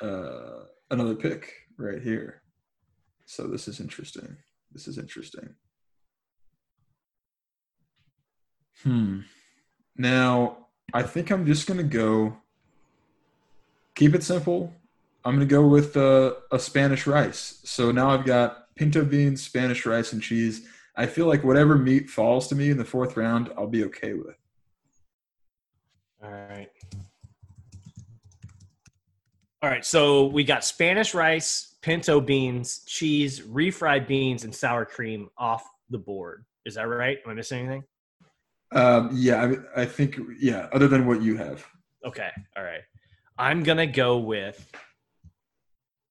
uh, another pick right here. So this is interesting. This is interesting. Hmm. Now I think I'm just gonna go. Keep it simple. I'm gonna go with uh, a Spanish rice. So now I've got pinto beans, Spanish rice, and cheese. I feel like whatever meat falls to me in the fourth round, I'll be okay with. All right. All right. So we got Spanish rice, pinto beans, cheese, refried beans, and sour cream off the board. Is that right? Am I missing anything? Um, yeah, I, I think yeah. Other than what you have, Okay. All right. I'm gonna go with.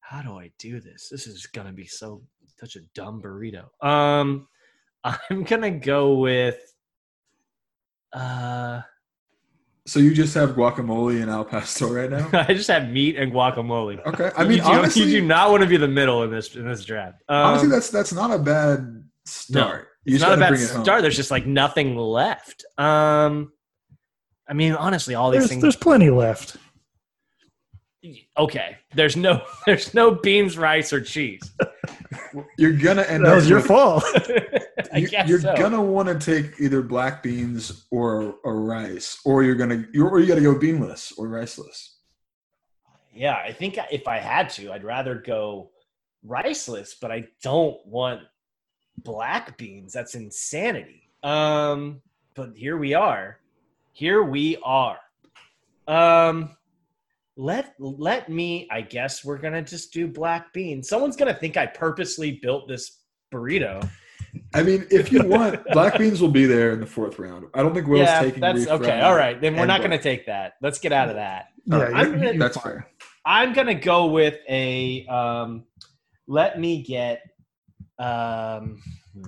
How do I do this? This is gonna be so such a dumb burrito. Um, I'm gonna go with. Uh, so you just have guacamole and al pastor right now. I just have meat and guacamole. Okay, I mean you, do- honestly, you do not want to be the middle in this in this draft. Um, honestly, that's that's not a bad start. you it's not a bad bring it home. start. There's just like nothing left. Um, I mean, honestly, all these There's things. there's plenty left. Okay, there's no there's no beans, rice, or cheese. You're gonna end That up. was your fault. I guess you're so. gonna want to take either black beans or or rice, or you're gonna you're, or you got to go beanless or riceless. Yeah, I think if I had to, I'd rather go riceless, but I don't want black beans. That's insanity. Um, but here we are. Here we are. Um, let let me. I guess we're gonna just do black beans. Someone's gonna think I purposely built this burrito. I mean, if you want, black beans will be there in the fourth round. I don't think Will's yeah, taking. that's refried okay. All right, then we're and not gonna take that. Let's get out of that. Yeah, Alright, I'm you're- gonna- That's fair. I'm gonna go with a. Um, let me get. Um, hmm.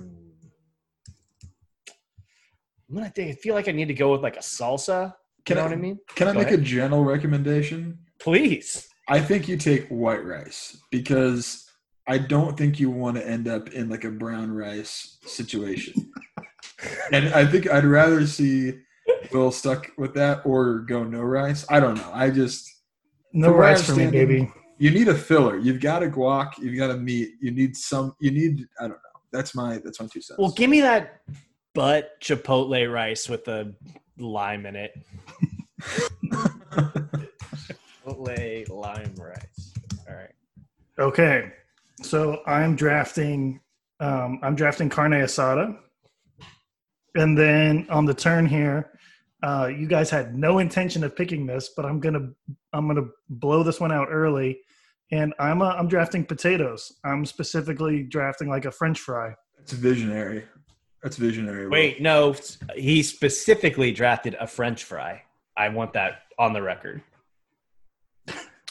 I'm gonna think. I feel like I need to go with like a salsa. Can you know I- what I mean? Can I Go make ahead. a general recommendation? Please. I think you take white rice because I don't think you want to end up in like a brown rice situation. and I think I'd rather see Will stuck with that or go no rice. I don't know. I just No From rice for me, baby. you need a filler. You've got a guac. You've got a meat. You need some. You need. I don't know. That's my. That's my two cents. Well, give me that butt chipotle rice with the lime in it. Chipotle lime rice. All right. Okay, so I'm drafting. Um, I'm drafting carne asada, and then on the turn here, uh, you guys had no intention of picking this, but I'm gonna I'm gonna blow this one out early, and I'm uh, I'm drafting potatoes. I'm specifically drafting like a French fry. That's visionary. That's visionary. Will. Wait, no. He specifically drafted a French fry. I want that on the record.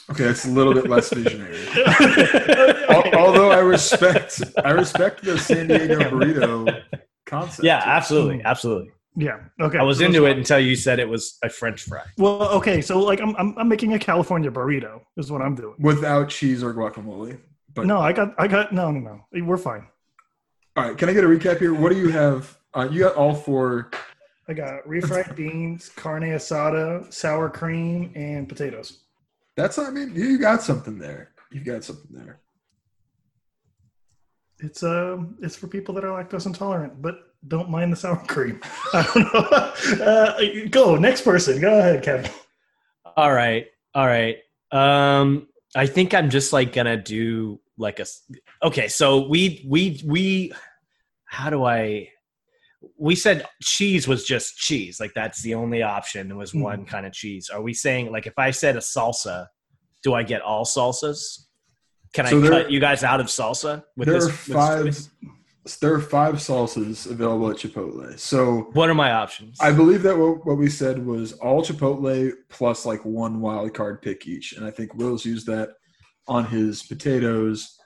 Okay, that's a little bit less visionary. Although I respect, I respect the San Diego burrito concept. Yeah, absolutely, absolutely. Yeah. Okay. I was so into those- it until you said it was a French fry. Well, okay. So like I'm, I'm I'm making a California burrito. Is what I'm doing. without cheese or guacamole. But No, I got I got no no no. We're fine. all right, can I get a recap here? What do you have? Uh, you got all four. I got refried beans, carne asada, sour cream, and potatoes. That's. I mean, you got something there. You've got something there. It's um, it's for people that are lactose intolerant, but don't mind the sour cream. I don't know. Uh, go next person. Go ahead, Kevin. All right, all right. Um, I think I'm just like gonna do like a. Okay, so we we we. How do I? We said cheese was just cheese. Like that's the only option. It was Hmm. one kind of cheese. Are we saying like if I said a salsa, do I get all salsas? Can So I there- cut you guys out of salsa with there this? are this five. There are five salsas available at Chipotle. So What are my options? I believe that what, what we said was all Chipotle plus like one wild card pick each, and I think Will's used that on his potatoes,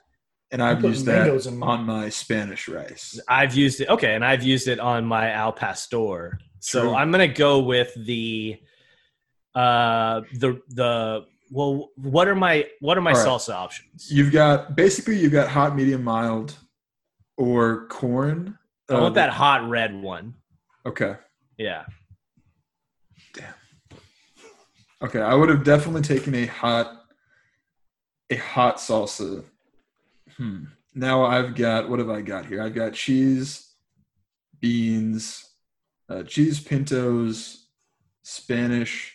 and I've used that mangoes in mine. on my Spanish rice. I've used it. Okay, and I've used it on my Al Pastor. So True. I'm gonna go with the uh the the well what are my what are my All right. salsa options? You've got basically you've got hot, medium, mild, or corn. I Uh, want that hot red one. Okay. Yeah. Damn. Okay, I would have definitely taken a hot, a hot salsa. Hmm. Now I've got what have I got here? I've got cheese, beans, uh, cheese pintos, Spanish.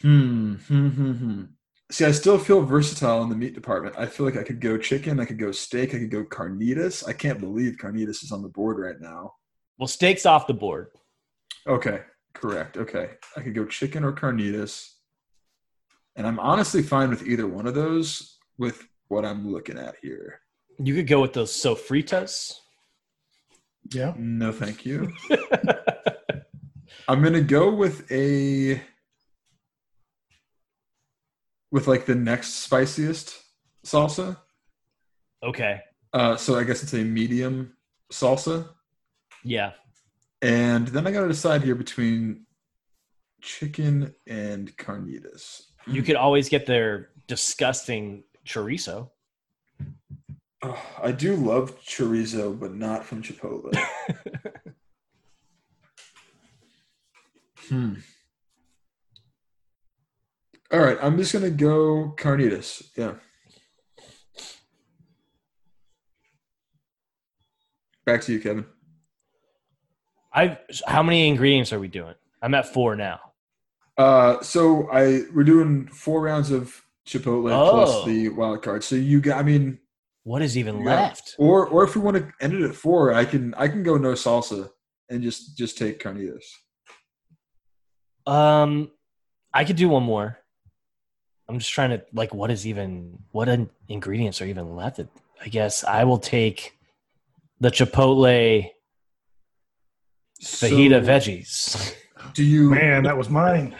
Hmm. Hmm. Hmm. Hmm. See, I still feel versatile in the meat department. I feel like I could go chicken, I could go steak, I could go carnitas. I can't believe carnitas is on the board right now. Well, steak's off the board. Okay, correct. Okay, I could go chicken or carnitas, and I'm honestly fine with either one of those. With what I'm looking at here, You could go with those sofritas. Yeah. no, thank you. I'm gonna go with a with like the next spiciest salsa. okay. Uh, so I guess it's a medium salsa, Yeah. and then I gotta decide here between chicken and carnitas. You could always get their disgusting chorizo. Oh, I do love chorizo, but not from Chipotle. hmm. All right, I'm just gonna go carnitas. Yeah. Back to you, Kevin. I how many ingredients are we doing? I'm at four now. Uh, so I we're doing four rounds of Chipotle Oh. plus the wild card. So you got, I mean, What is even Yeah. left? or or if we want to end it at four, I can I can go no salsa and just just take carnitas. Um, I could do one more. I'm just trying to like, what is even what in- ingredients are even left? I guess I will take the Chipotle fajita So, veggies. Do you Man, that was mine.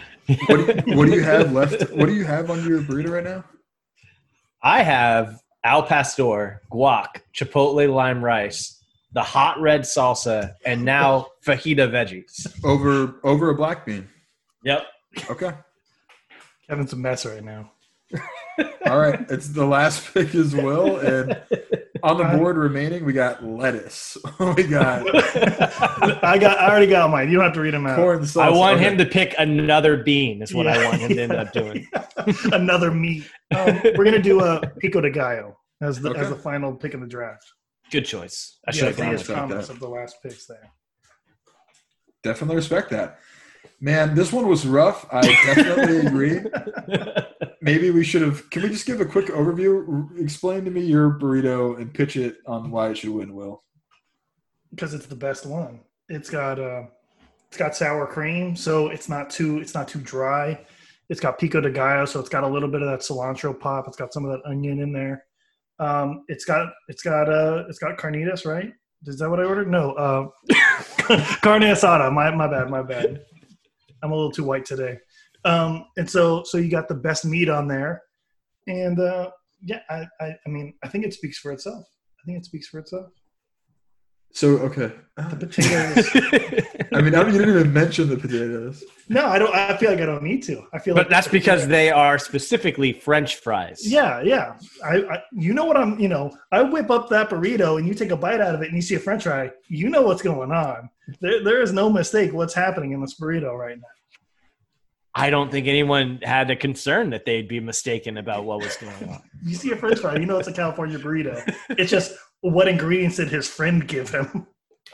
What do you, what do you have left? What do you have on your burrito right now? I have al pastor, guac, chipotle lime rice, the hot red salsa, and now fajita veggies. Over over a black bean. Yep. Okay. Kevin's a mess right now. All right. It's the last pick as well. And on the board remaining, we got lettuce. we got I got. I already got mine. You don't have to read them out. corn sauce. I want Okay. him to pick another bean. Is what I want him to end up doing. Another meat. Um, we're gonna do a pico de gallo as the Okay. as the final pick in the draft. Good choice. I Yeah, should have the gone with that. Of the last picks there. Definitely respect that. Man, this one was rough. I definitely agree. Maybe we should have. Can we just give a quick overview? Explain to me your burrito and pitch it on why it should win, Will. because it's the best one. It's got uh, it's got sour cream, so it's not too it's not too dry. It's got pico de gallo, so it's got a little bit of that cilantro pop. It's got some of that onion in there. Um, it's got it's got uh it's got carnitas, right? Is that what I ordered? No, uh, carne asada. My my bad, my bad. I'm a little too white today. Um, and so so you got the best meat on there, and uh, yeah, I, I I mean I think it speaks for itself. I think it speaks for itself. So okay. The potatoes. I mean, I mean, you didn't even mention the potatoes. No, I don't. I feel like I don't need to. I feel but like that's because they are specifically French fries. Yeah, yeah. I, I, you know what I'm. You know, I whip up that burrito and you take a bite out of it and you see a French fry. You know what's going on. There, there is no mistake what's happening in this burrito right now. I don't think anyone had a concern that they'd be mistaken about what was going on. You see a French fry, you know it's a California burrito. It's just what ingredients did his friend give him?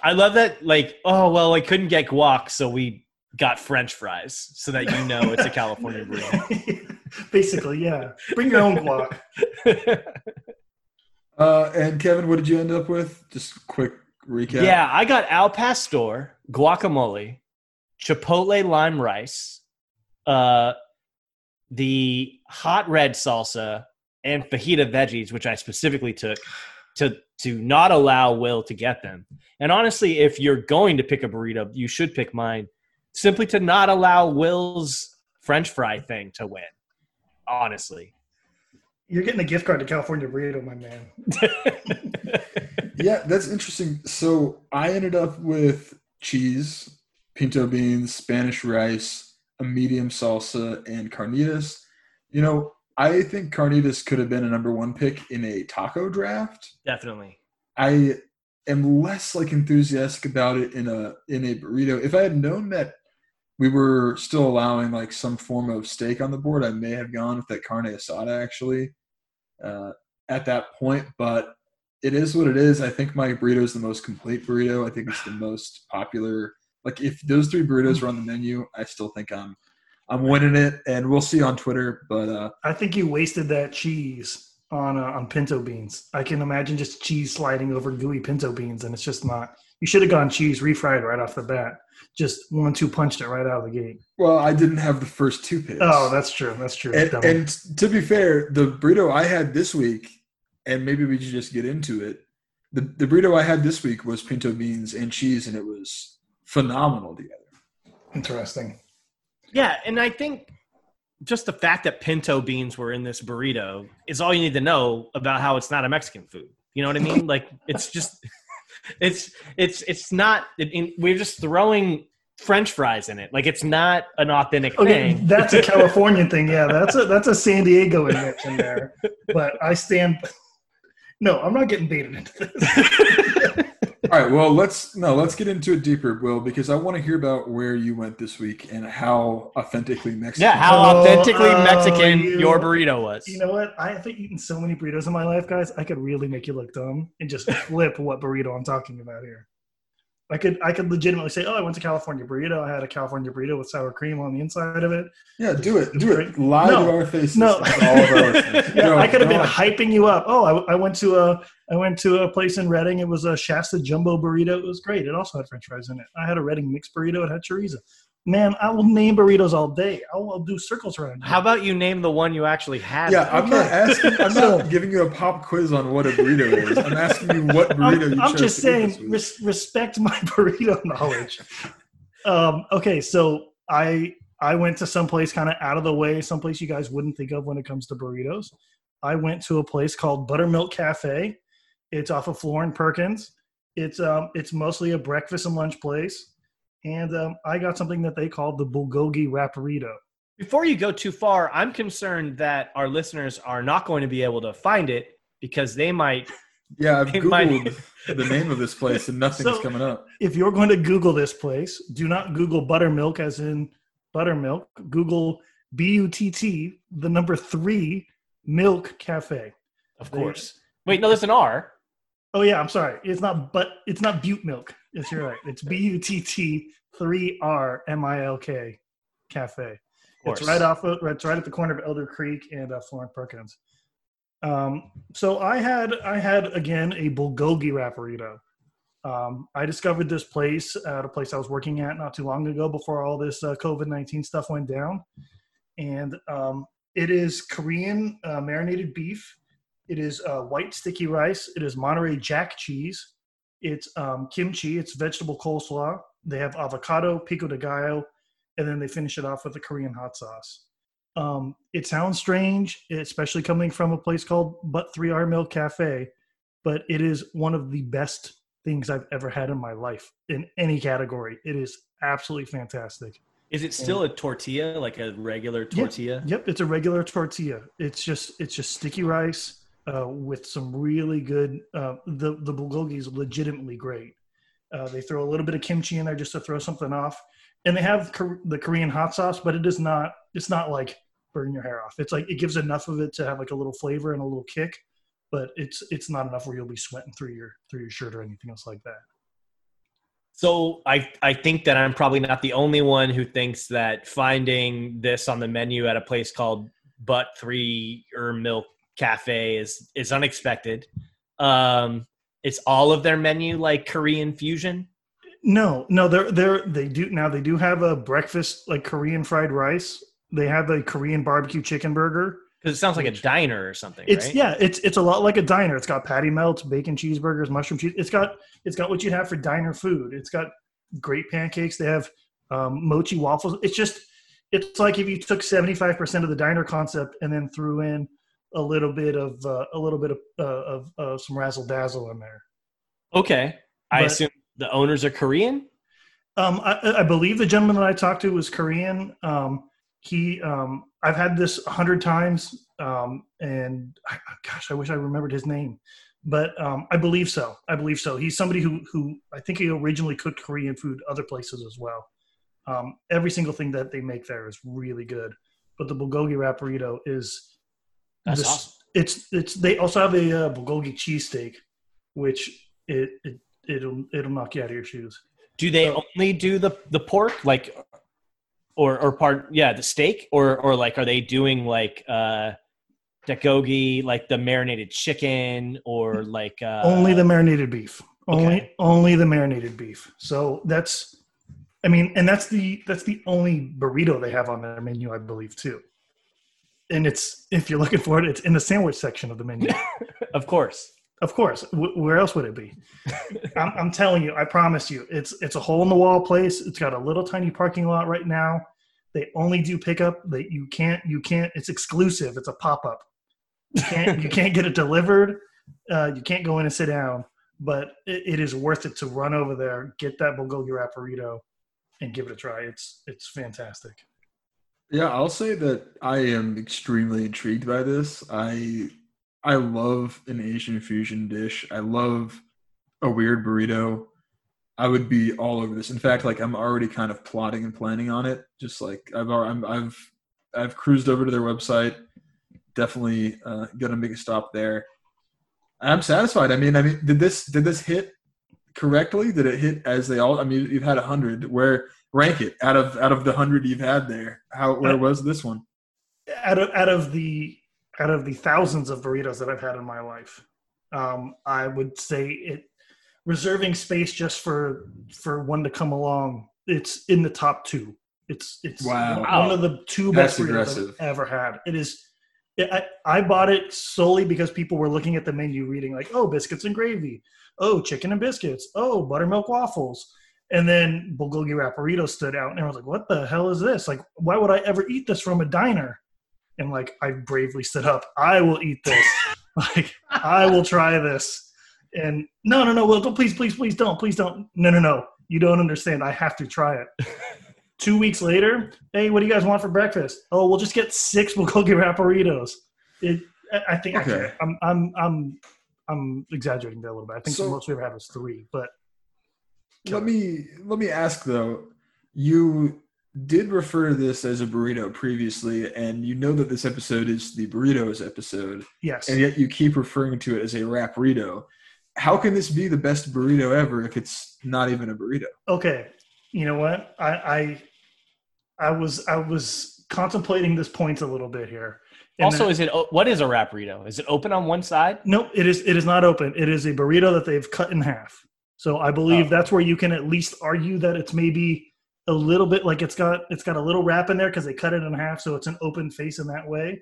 I love that. Like, oh well, I couldn't get guac, so we got French fries, so that you know it's a California burrito. Basically, yeah. Bring your own guac. Uh, and Kevin, what did you end up with? Just quick recap. Yeah, I got al pastor, guacamole, chipotle lime rice, uh, the hot red salsa, and fajita veggies, which I specifically took to to not allow Will to get them. And honestly, if you're going to pick a burrito, you should pick mine simply to not allow Will's French fry thing to win. Honestly. You're getting a gift card to California Burrito, my man. Yeah, that's interesting. So I ended up with cheese, pinto beans, Spanish rice, a medium salsa, and carnitas. You know, I think carnitas could have been a number one pick in a taco draft. Definitely. I am less like enthusiastic about it in a in a burrito. If I had known that we were still allowing like some form of steak on the board, I may have gone with that carne asada actually uh, at that point. But it is what it is. I think my burrito is the most complete burrito. I think it's the most popular. Like if those three burritos were on the menu, I still think I'm I'm winning it, and we'll see on Twitter. But uh, I think you wasted that cheese on uh, on pinto beans. I can imagine just cheese sliding over gooey pinto beans, and it's just not. You should have gone cheese refried right off the bat. Just one two punched it right out of the gate. well, I didn't have the first two picks. Oh, that's true. That's true. and, and to be fair, the burrito I had this week, and maybe we should just get into it. The, the burrito I had this week was pinto beans and cheese, and it was phenomenal together. Interesting. Yeah, and I think just the fact that pinto beans were in this burrito is all you need to know about how it's not a Mexican food. You know what I mean? Like it's just it's it's it's not it, in, we're just throwing french fries in it. Like it's not an authentic Okay, thing. that's a Californian thing. Yeah, that's a that's a San Diego invention there. But I stand. No, I'm not getting baited into this. All right, well let's no, let's get into it deeper, Will, because I want to hear about where you went this week and how authentically Mexican. yeah, how Oh, authentically oh, Mexican you- your burrito was. You know what? I have eaten so many burritos in my life, guys. I could really make you look dumb and just flip what burrito I'm talking about here. I could I could legitimately say, oh, I went to California burrito. I had a California burrito with sour cream on the inside of it. Yeah, do it, do it. Lie No, to our faces. no. all of our. Yeah, No, I could have been hyping you up. Oh, I, I went to a I went to a place in Redding. It was a Shasta Jumbo burrito. It was great. It also had French fries in it. I had a Redding mixed burrito. It had chorizo. Man, I will name burritos all day. I will do circles around. How about you name the one you actually had? Yeah, I'm not asking. I'm So- not giving you a pop quiz on what a burrito is. I'm asking you what burrito I'm, you I'm chose just to eat this saying, res- respect my burrito knowledge. um, okay, so I I went to some place kind of out of the way, someplace you guys wouldn't think of when it comes to burritos. I went to a place called Buttermilk Cafe. It's off of Florin Perkins. It's um it's mostly a breakfast and lunch place, and um, I got something that they called the bulgogi Raparito. Before you go too far, I'm concerned that our listeners are not going to be able to find it because they might. Yeah, I've It might- googled the name of this place and nothing's So- coming up. if you're going to Google this place, do not Google buttermilk as in buttermilk. Google B U T T, the number three, Milk Cafe. Of They- course. Wait, no, there's an R. Oh yeah, I'm sorry. It's not but it's not Butte Milk. Yes, you're right. It's B U T T three R M I L K Cafe. It's right off. Of, it's right at the corner of Elder Creek and uh, Florin Perkins. Um, so I had I had again a bulgogi raparito. Um, I discovered this place at a place I was working at not too long ago before all this uh, COVID nineteen stuff went down, and um, it is Korean uh, marinated beef. It is uh, white sticky rice. It is Monterey Jack cheese. It's um, kimchi. It's vegetable coleslaw. They have avocado, pico de gallo, and then they finish it off with a Korean hot sauce. Um, it sounds strange, especially coming from a place called But 3R Milk Cafe, but it is one of the best things I've ever had in my life in any category. It is absolutely fantastic. Is it still a tortilla, like a regular tortilla? Yep, it's a regular tortilla. It's just it's just sticky rice uh, with some really good. Uh, the the bulgogi is legitimately great. Uh, they throw a little bit of kimchi in there just to throw something off, and they have Kor- the Korean hot sauce, but it is not it's not like burn your hair off. It's like it gives enough of it to have like a little flavor and a little kick, but it's it's not enough where you'll be sweating through your through your shirt or anything else like that. So I I think that I'm probably not the only one who thinks that finding this on the menu at a place called But Three or Milk Cafe is is unexpected. Um, it's all of their menu like Korean fusion. No, no, they're they're they do now. They do have a breakfast like Korean fried rice. They have a Korean barbecue chicken burger. Because it sounds like a diner or something, It's right? yeah, it's it's a lot like a diner. It's got patty melts, bacon cheeseburgers, mushroom cheese. It's got it's got what you'd have for diner food. It's got great pancakes. They have um, mochi waffles. It's just it's like if you took seventy five percent of the diner concept and then threw in a little bit of uh, a little bit of uh, of uh, some razzle dazzle in there. Okay. I But- assume the owners are Korean. Um, I, I believe the gentleman that I talked to was Korean. Um, he, um, I've had this a hundred times, um, and I, gosh, I wish I remembered his name, but um, I believe so. I believe so. He's somebody who, who I think he originally cooked Korean food other places as well. Um, every single thing that they make there is really good, but the bulgogi wrap burrito is That's this- awesome. It's it's. They also have a uh, bulgogi cheesesteak, which it, it it'll it'll knock you out of your shoes. Do they So- only do the the pork, like, or or part? Yeah, the steak, or or like, are they doing like uh, dakogi, like the marinated chicken, or like uh, only the marinated beef only okay. only the marinated beef so that's i mean and that's the that's the only burrito they have on their menu i believe too and it's if you're looking for it it's in the sandwich section of the menu. Of course. of course. W- where else would it be? I'm, I'm telling you i promise you it's it's a hole in the wall place. It's got a little tiny parking lot right now. They only do pickup. That you can't you can't it's exclusive. It's a pop-up. You can't you can't get it delivered. Uh, you can't go in and sit down but it, it is worth it to run over there get that bulgogi wrap burrito and give it a try. It's it's fantastic Yeah, I'll say that I am extremely intrigued by this. I I love an Asian fusion dish. I love a weird burrito. I would be all over this. In fact, like I'm already kind of plotting and planning on it. Just like I've I'm, I've I've cruised over to their website. Definitely uh, gonna make a stop there. I'm satisfied. I mean, I mean, did this did this hit correctly? Did it hit as they all? I mean, you've had a hundred. Where rank it out of out of the hundred you've had there? How where was this one? out of out of the out of the thousands of burritos that I've had in my life, um, I would say it reserving space just for for one to come along. It's in the top two. It's it's Wow. one of the two That's best burritos aggressive. I've ever had. It is. I, I bought it solely because people were looking at the menu, reading like, "Oh, biscuits and gravy," "Oh, chicken and biscuits," "Oh, buttermilk waffles," and then bulgogi wrap burrito stood out, and I was like, "What the hell is this? Like, why would I ever eat this from a diner?" and like I bravely stood up. I will eat this. like I will try this. And no, no, no. Well, don't, please, please, please don't, please don't. No, no, no. You don't understand. I have to try it. Two weeks later, hey, what do you guys want for breakfast? Oh, we'll just get six bulgogi wrap burritos. It. I- think Okay. okay. I'm, I'm, I'm, I'm exaggerating that a little bit. I think So- the most we ever had was three, but Let me let me ask though. You did refer to this as a burrito previously, and you know that this episode is the burritos episode, yes. and yet you keep referring to it as a rap burrito. How can this be the best burrito ever if it's not even a burrito? okay you know what I, I i was i was contemplating this point a little bit here And Also, then- is it what is a wrap burrito? Is it open on one side? no it is it is not open it is a burrito that they've cut in half so i oh. believe Oh. that's where you can at least argue that it's maybe a little bit like it's got it's got a little wrap in there because they cut it in half so it's an open face in that way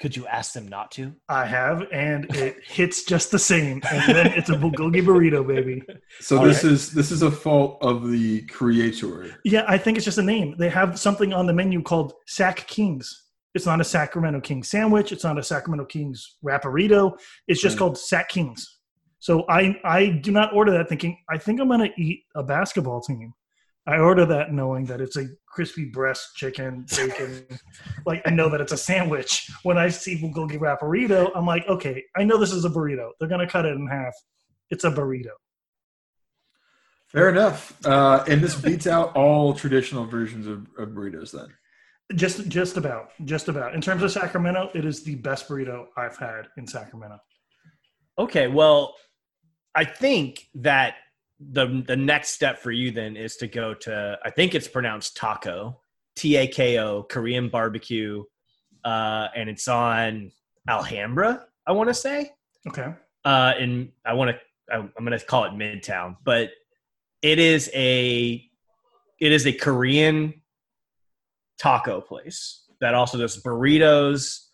Could you ask them not to? i have and it hits just the same and then it's a bulgogi burrito baby So All this right. is this is a fault of the creator. Yeah, I think it's just a name. They have something on the menu called Sac Kings. It's not a Sacramento King sandwich. It's not a Sacramento Kings Raparito. It's just Right. called Sac Kings. So I I do not order that thinking I think I'm gonna eat a basketball team. I order that knowing that it's a crispy breast chicken bacon. like I know that it's a sandwich. When I see bulgogi burrito, I'm like, okay, I know this is a burrito. They're gonna cut it in half. It's a burrito. Fair enough. Uh, and this beats out all traditional versions of, of burritos. Then Just just about. Just about. In terms of Sacramento, it is the best burrito I've had in Sacramento. Okay, well, I think that the the next step for you then is to go to I think it's pronounced taco, T A K O, Korean barbecue, uh, and it's on Alhambra. I want to say, Okay. uh, and I want to I'm going to call it Midtown, but it is a it is a Korean taco place that also does burritos,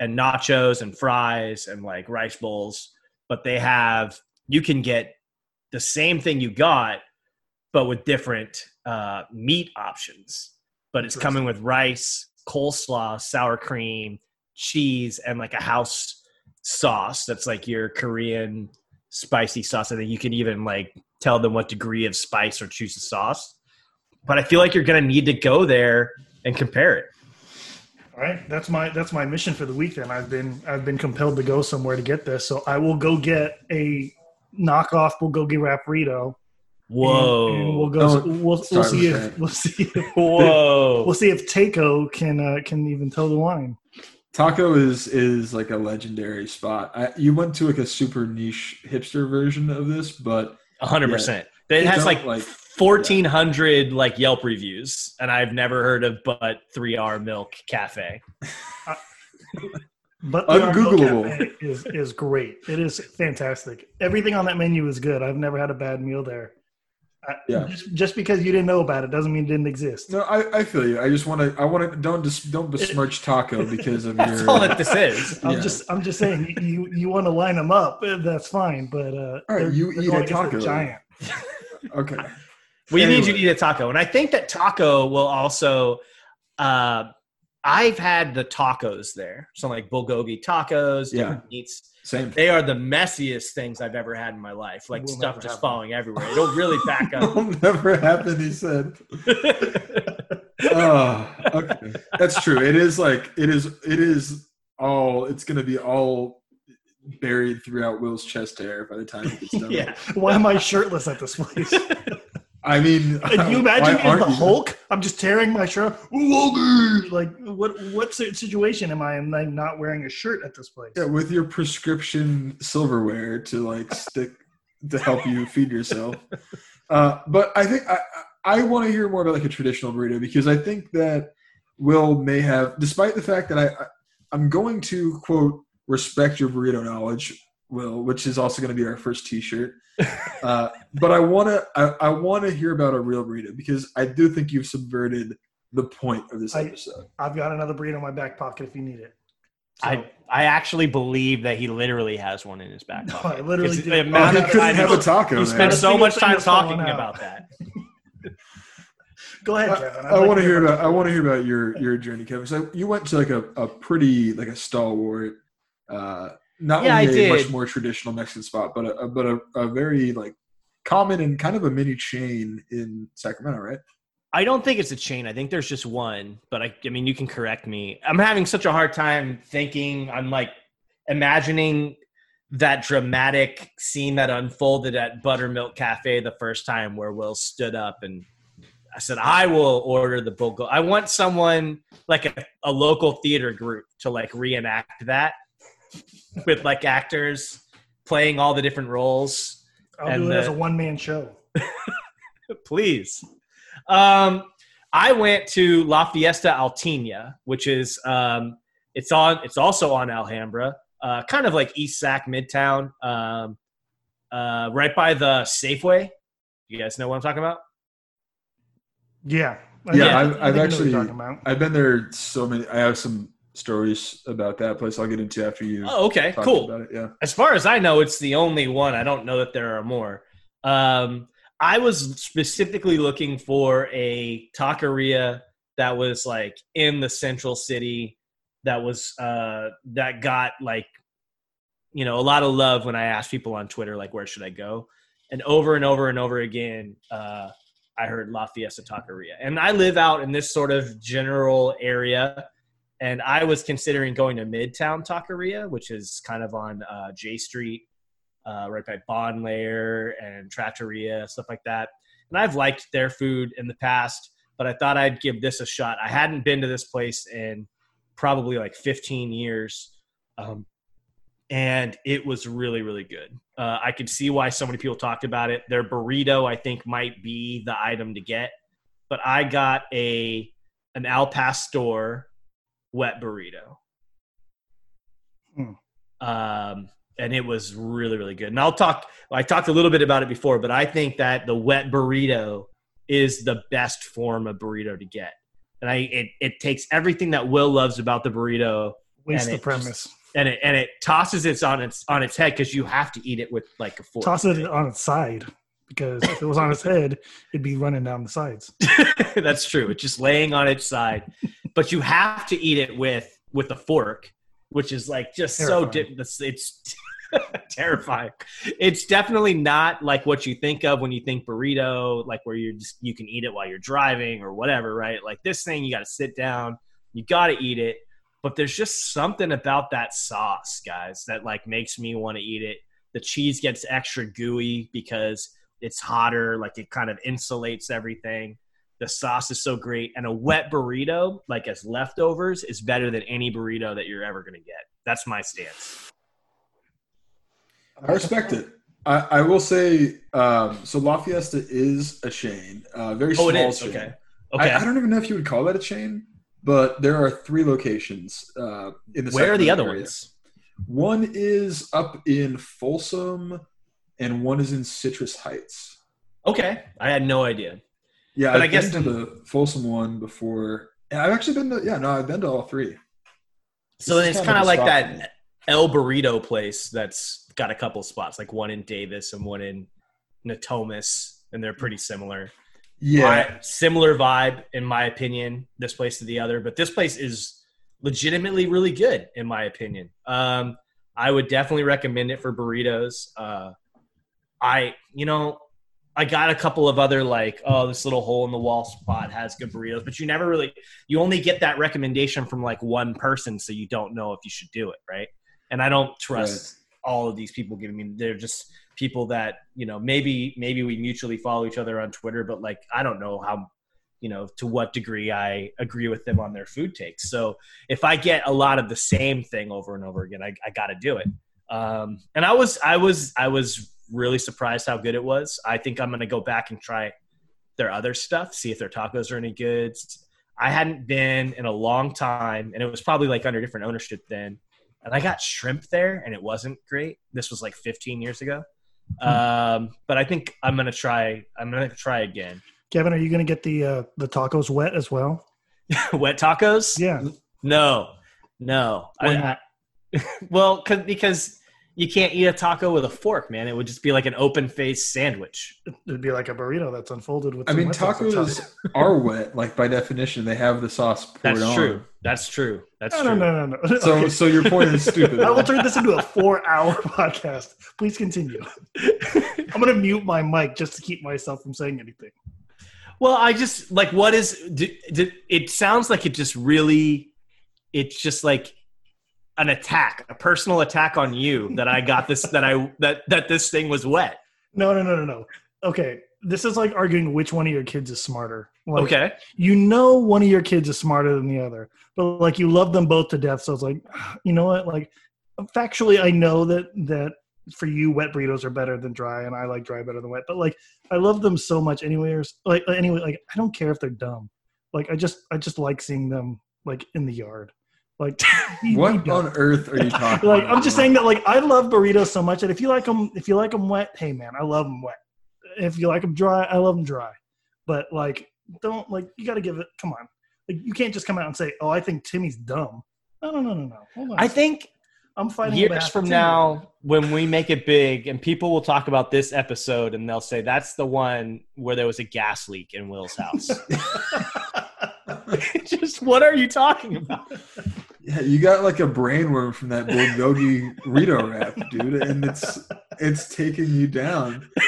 and nachos and fries and like rice bowls, but they have you can get the same thing you got, but with different uh, meat options. But it's coming with rice, coleslaw, sour cream, cheese, and like a house sauce that's like your Korean spicy sauce. I think you can even like tell them what degree of spice or choose the sauce. But I feel like you're gonna need to go there and compare it. All right, that's my that's my mission for the week. Then I've been I've been compelled to go somewhere to get this, so I will go get a knockoff bulgogi wrap burrito. Whoa! and, and we'll go. Don't we'll, we'll see if that. we'll see if, Whoa! we'll see if Takeo can uh, can even toe the line. Taco is is like a legendary spot. I, you went to like a super niche hipster version of this, but hundred percent. It has Don't, like, like- fourteen hundred like Yelp reviews, and I've never heard of but three R Milk Cafe. But the Arnold Ungoogleable. Is is great. It is fantastic. Everything on that menu is good. I've never had a bad meal there. I, Yeah. Just, just because you didn't know about it doesn't mean it didn't exist. no, I, I feel you. I just want to. I want to. Don't dis, don't besmirch Taco because of That's your. all that this is. I'm Yeah. just I'm just saying you you, you want to line them up. eh, That's fine. But uh, All right, you eat a against the taco. Giant. okay. We need you to eat a taco, and I think that taco will also. Uh, I've had the tacos there, so like bulgogi tacos, Yeah. different meats. Same. They are the messiest things I've ever had in my life. Like Will stuff just happen. falling everywhere. It'll really back up. It'll never happen. He said. oh, okay. That's true. It is like it is. It is all. It's going to be all buried throughout Will's chest hair by the time he gets done. yeah. Why am I shirtless at this place? I mean, Can you imagine me the? Hulk? I'm just tearing my shirt. Like what? What situation am I in? Like not wearing a shirt at this place? Yeah, with your prescription silverware to like stick to help you feed yourself. Uh, but I think I I want to hear more about like a traditional burrito because I think that Will may have, despite the fact that I, I I'm going to quote respect your burrito knowledge, Will, which is also going to be our first T-shirt. Uh, but I want to I, I want to hear about a real burrito because I do think you've subverted the point of this I- episode. I've got another burrito in my back pocket if you need it. So, I I actually believe that he literally has one in his back pocket. No, pocket. I literally do. The Oh, he of couldn't time have a taco. he spent so much time talking about that. go ahead, I, Kevin. I'd I like want to hear about. I want to hear about your your journey, Kevin. So you went to like a, a pretty like a stalwart, uh, not Yeah, only a much more traditional Mexican spot, but a, a but a, a very like common and kind of a mini chain in Sacramento, right? I don't think it's a chain. I think there's just one, but I, I mean, you can correct me. I'm having such a hard time thinking. I'm like imagining that dramatic scene that unfolded at Buttermilk Cafe the first time where Will stood up and I said, I will order the bulgo. I want someone like a, a local theater group to like reenact that with like actors playing all the different roles I'll and do it as a one man show. please. Um, I went to La Fiesta Altina, which is um, it's on. It's also on Alhambra, uh, kind of like East Sac, Midtown, um, uh, right by the Safeway. You guys know what I'm talking about? Yeah. Yeah, I think- I've, I I've think I know what you're actually. I've been there so many. I have some stories about that place. I'll get into after you. Oh, okay, cool. About it. Yeah. as far as I know, it's the only one. I don't know that there are more. Um, I was specifically looking for a taqueria that was like in the central city, that was uh, that got like you know a lot of love when I asked people on Twitter like where should I go, and over and over and over again, uh, I heard La Fiesta Taqueria, and I live out in this sort of general area and I was considering going to Midtown Taqueria, which is kind of on uh, J Street, uh, right by Bonn Lair and Trattoria, stuff like that. And I've liked their food in the past, but I thought I'd give this a shot. I hadn't been to this place in probably like 15 years, um, and it was really, really good. Uh, I could see why so many people talked about it. Their burrito, I think, might be the item to get, but I got a an al pastor wet burrito. Hmm. Um, and it was really, really good. And I'll talk, I talked a little bit about it before, but I think that the wet burrito is the best form of burrito to get. And I, it, it takes everything that Will loves about the burrito Waste And the it premise. and it and it tosses it on its on its head because you have to eat it with like a fork. Toss it on its side because if it was on its head, it'd be running down the sides. That's true. It's just laying on its side, but you have to eat it with with a fork, which is like just so di- it's, terrifying. It's definitely not like what you think of when you think burrito, like where you're just you can eat it while you're driving or whatever, right? Like this thing, you got to sit down, you got to eat it. But there's just something about that sauce, guys, that like makes me want to eat it. The cheese gets extra gooey because it's hotter, like it kind of insulates everything. The sauce is so great, and a wet burrito, like as leftovers, is better than any burrito that you're ever gonna get. That's my stance. I respect it. I, I will say, um, so La Fiesta is a chain, uh, very small Oh, it is. chain. Okay. Okay. I, I don't even know if you would call that a chain, but there are three locations uh, in the. Where are the other ones? One is up in Folsom, and one is in Citrus Heights. Okay, I had no idea. Yeah, But I've I guess been to the Folsom one before. And I've actually been to yeah no I've been to all three. So is it's kind of like that El Burrito place that's got a couple spots, like one in Davis and one in Natomas, and they're pretty similar. Yeah, similar vibe in my opinion. This place to the other, but this place is legitimately really good in my opinion. Um, I would definitely recommend it for burritos. Uh, I, you know, I got a couple of other like, oh, this little hole in the wall spot has good burritos, but you never really, you only get that recommendation from like one person, so you don't know if you should do it, right? And I don't trust all of these people giving me. They're just people that you know maybe maybe we mutually follow each other on Twitter, but like I don't know how you know to what degree I agree with them on their food takes. So if I get a lot of the same thing over and over again, I, I got to do it. Um, and I was I was I was really surprised how good it was. I think I'm gonna go back and try their other stuff, see if their tacos are any good. I hadn't been in a long time, and it was probably like under different ownership then. And I got shrimp there, and it wasn't great. This was like 15 years ago. Um, but I think I'm gonna try. I'm gonna try again. Kevin, are you going to get the uh, the tacos wet as well? Wet tacos? Yeah. No, no. Why I, not? well, cause, because you can't eat a taco with a fork, man. It would just be like an open faced sandwich. It'd be like a burrito that's unfolded with. I some mean wet sauce on top. tacos are wet like by definition they have the sauce poured That's on. true. That's true. That's No, true. no, no, no, no. So Okay. so your point is stupid. I will turn this into a four-hour podcast. Please continue. I'm going to mute my mic just to keep myself from saying anything. Well, I just like what is. d d it sounds like it just really. It's just like an attack, a personal attack on you that I got this that I that that this thing was wet. No, no, no, no, no. Okay, this is like arguing which one of your kids is smarter. Like, Okay. you know one of your kids is smarter than the other, but like you love them both to death. So it's like, you know what? Like, factually, I know that that for you, wet burritos are better than dry, and I like dry better than wet. But like, I love them so much, anyways. Like, anyway, like I don't care if they're dumb. Like, I just, I just like seeing them like in the yard. Like, be- be what dumb. on earth are you talking like about? I'm just saying that like I love burritos so much that if you like them if you like them wet, hey man, I love them wet. If you like them dry, I love them dry. But like don't like you got to give it. Come on, like you can't just come out and say, "Oh, I think Timmy's dumb." No, no, no, no, no. Hold on. I think I'm fighting years from Timmy. now when we make it big and people will talk about this episode and they'll say that's the one where there was a gas leak in Will's house. Just what are you talking about? Yeah, you got like a brainworm from that bulgogi Rito rap, dude, and it's it's taking you down.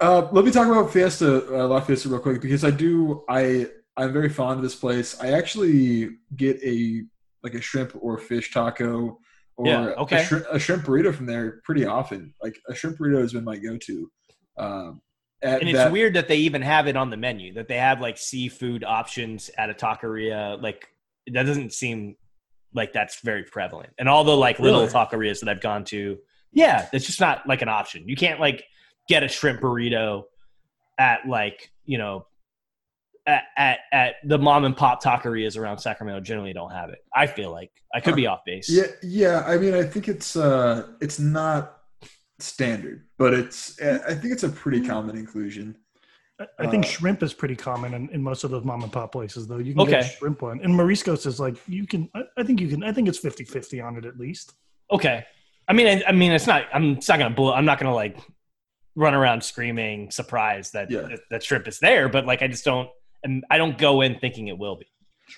Uh, let me talk about Fiesta uh, La Fiesta real quick because I do I I'm very fond of this place. I actually get a like a shrimp or fish taco or Yeah, okay. a, shrimp, a shrimp burrito from there pretty often. Like a shrimp burrito has been my go-to. Um, at And it's that- weird that they even have it on the menu, that they have like seafood options at a taqueria. Like that doesn't seem like that's very prevalent. And all the like little Really? taquerias that I've gone to, yeah, it's just not like an option. You can't like get a shrimp burrito at like, you know, at, at, at the mom and pop taquerias around Sacramento generally don't have it. I feel like I could be off base. Yeah, yeah. I mean, I think it's uh, it's not standard, but it's I think it's a pretty Mm. common inclusion. I- I think Uh, shrimp is pretty common in, in most of those mom and pop places, though. You can get Okay. shrimp one, and Mariscos is like you can. I, I I think you can. I think it's 50-50 on it at least. Okay. I mean, I, I mean, it's not. I'm it's not gonna. Blow, I'm not gonna like run around screaming surprised that Yeah. that, that shrimp is there. But like, I just don't. And I don't go in thinking it will be.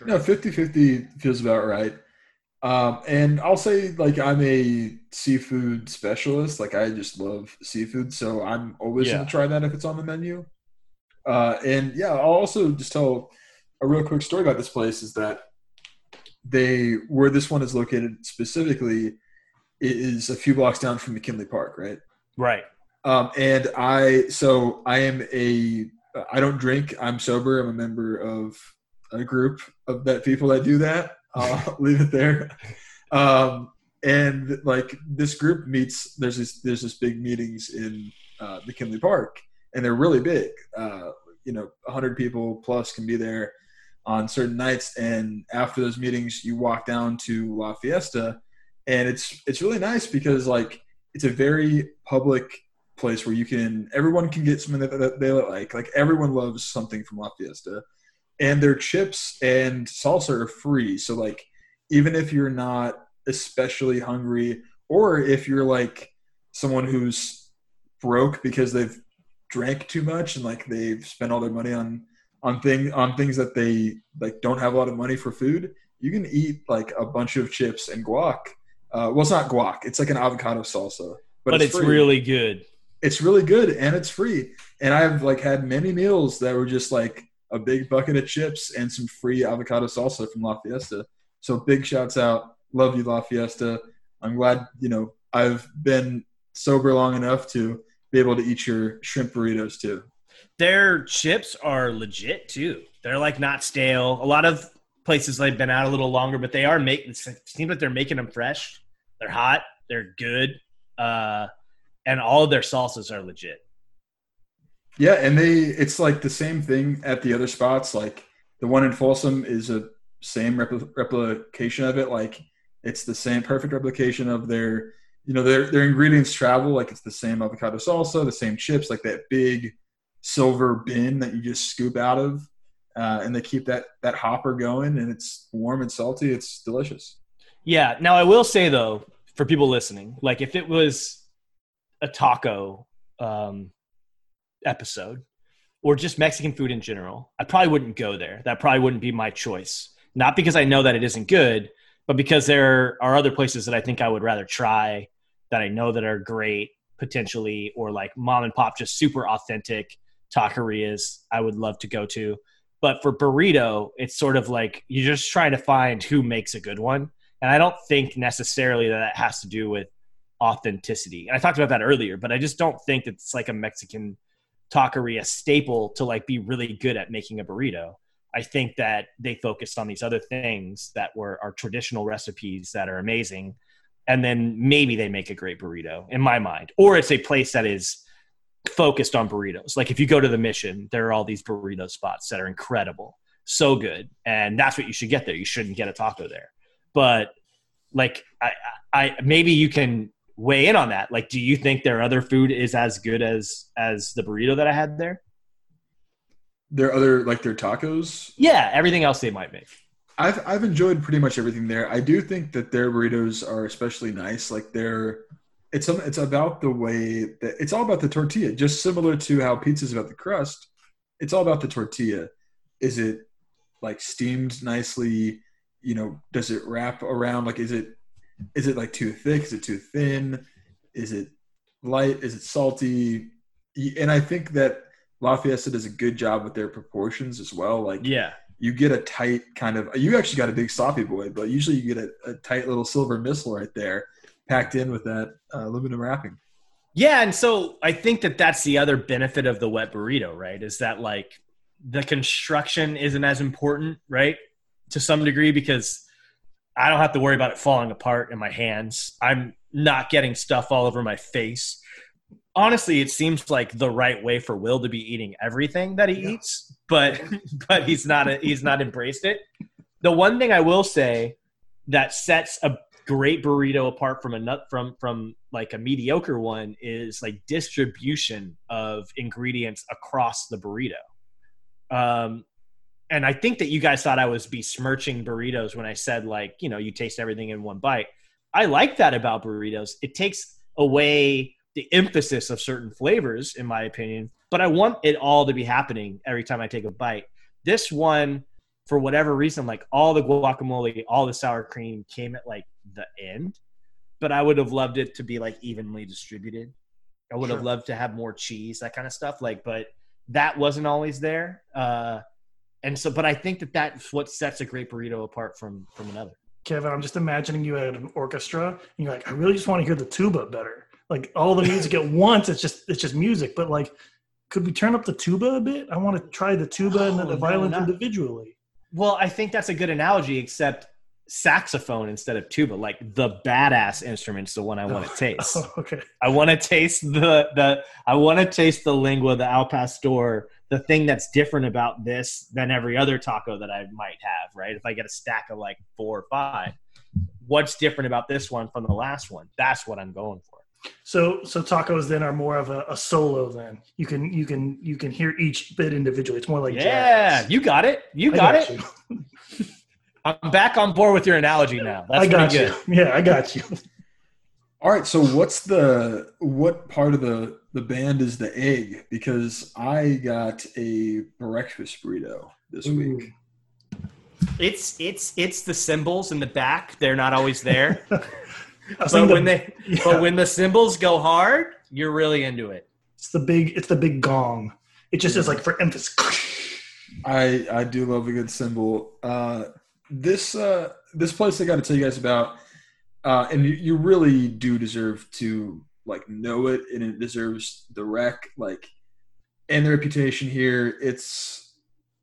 No, 50-50 feels about right. Um, and I'll say like I'm a seafood specialist. Like I just love seafood, so I'm always Yeah. gonna try that if it's on the menu. Uh, and yeah, I'll also just tell a real quick story about this place is that they where this one is located specifically is a few blocks down from McKinley Park, right? Right. Um, and I, so I am a, I don't drink. I'm sober. I'm a member of a group of that people that do that. I'll leave it there. Um, and like this group meets. There's this there's this big meetings in uh, McKinley Park, and they're really big. Uh, you know, 100 people plus can be there on certain nights. And after those meetings, you walk down to La Fiesta, and it's it's really nice because like it's a very public place where you can everyone can get something that, that they like. Like everyone loves something from La Fiesta, and their chips and salsa are free. So like even if you're not especially hungry, or if you're like someone who's broke because they've drank too much and like they've spent all their money on on thing on things that they like don't have a lot of money for food, you can eat like a bunch of chips and guac. Uh, well, it's not guac; it's like an avocado salsa, But, it's, free really good. it's really good and it's free. And I've like had many meals that were just like a big bucket of chips and some free avocado salsa from La Fiesta. So big shouts out. Love you, La Fiesta. I'm glad, you know, I've been sober long enough to be able to eat your shrimp burritos too. Their chips are legit too. They're like not stale. A lot of places they've been out a little longer, but they are making. It seems like they're making them fresh. They're hot. They're good. Uh, and all of their salsas are legit. Yeah, and they it's like the same thing at the other spots. Like the one in Folsom is a same repli- replication of it. Like it's the same perfect replication of their you know their their ingredients travel. Like it's the same avocado salsa, the same chips, like that big silver bin that you just scoop out of, uh, and they keep that that hopper going, and it's warm and salty. It's delicious. Yeah. Now I will say though, for people listening, like if it was a taco um, episode or just Mexican food in general, I probably wouldn't go there. That probably wouldn't be my choice. Not because I know that it isn't good, but because there are other places that I think I would rather try that I know that are great potentially, or like mom and pop, just super authentic taquerias I would love to go to. But for burrito, it's sort of like you're just trying to find who makes a good one. And I don't think necessarily that that has to do with authenticity. And I talked about that earlier, but I just don't think that it's like a Mexican taqueria staple to like be really good at making a burrito. I think that they focused on these other things that were our traditional recipes that are amazing. And then maybe they make a great burrito in my mind. Or it's a place that is focused on burritos. Like if you go to the mission, there are all these burrito spots that are incredible. So good. And that's what you should get there. You shouldn't get a taco there. But like I I maybe you can weigh in on that. Like do you think their other food is as good as as the burrito that I had there? Their other like their tacos. Yeah, everything else they might make. I've I've enjoyed pretty much everything there. I do think that their burritos are especially nice. Like they're it's it's about the way that it's all about the tortilla. Just similar to how pizza's about the crust, it's all about the tortilla. Is it like steamed nicely? You know, does it wrap around? Like, is it is it like too thick? Is it too thin? Is it light? Is it salty? And I think that La Fiesta does a good job with their proportions as well. Like, Yeah. You get a tight kind of you actually got a big sloppy boy but usually you get a, a tight little silver missile right there packed in with that uh, aluminum wrapping Yeah, and so I think that that's the other benefit of the wet burrito, right? Is that like the construction isn't as important, right? To some degree because I don't have to worry about it falling apart in my hands. I'm not getting stuff all over my face. Honestly, it seems like the right way for Will to be eating everything that he Yeah. eats, but but he's not he's not embraced it. The one thing I will say that sets a great burrito apart from a nut from from like a mediocre one is like distribution of ingredients across the burrito um and I think that you guys thought I was besmirching burritos when I said like, you know, you taste everything in one bite. I like that about burritos. It takes away the emphasis of certain flavors, in my opinion. But I want it all to be happening every time I take a bite. This one, for whatever reason, like all the guacamole, all the sour cream came at like the end. But I would have loved it to be like evenly distributed. I would have loved to have more cheese, that kind of stuff. Like, but that wasn't always there. Uh, and so, but I think that that's what sets a great burrito apart from from another. Kevin, I'm just imagining you at an orchestra, and you're like, I really just want to hear the tuba better. Like all the music at once, it's just it's just music. But like, could we turn up the tuba a bit? I want to try the tuba and then Oh, the no, violin not- individually. Well, I think that's a good analogy, except saxophone instead of tuba, like the badass instrument's the one I want to taste. Oh, okay. I want to taste the the I want to taste the lengua, the al pastor, the thing that's different about this than every other taco that I might have. Right? If I get a stack of like four or five, what's different about this one from the last one? That's what I'm going for. So so tacos then are more of a, a solo. Then you can you can you can hear each bit individually. It's more like yeah, jazz. you got it. You I got, it. you. I'm back on board with your analogy now. That's I got pretty you. good. Yeah, I got you. All right, so what's the what part of the the band is the egg? Because I got a breakfast burrito this Ooh. week. It's it's it's the cymbals in the back. They're not always there. I but when the- they yeah, but when the cymbals go hard, you're really into it. it's the big it's the big gong. It just is like for emphasis. I I do love a good cymbal. Uh, this uh, this place I got to tell you guys about, uh, and you, you really do deserve to like know it, and it deserves the rec, like, and the reputation here. It's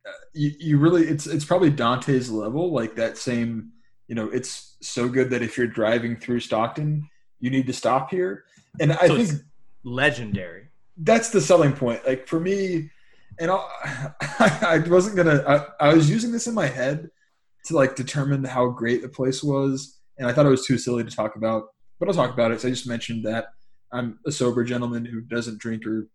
uh, you, you really it's it's probably Dante's level, like that same. You know, it's so good that if you're driving through Stockton, you need to stop here. And I So think legendary. that's the selling point. Like for me, and I'll, I wasn't gonna. I, I was using this in my head to like determine how great the place was, and I thought it was too silly to talk about. But I'll talk about it. So I just mentioned that I'm a sober gentleman who doesn't drink or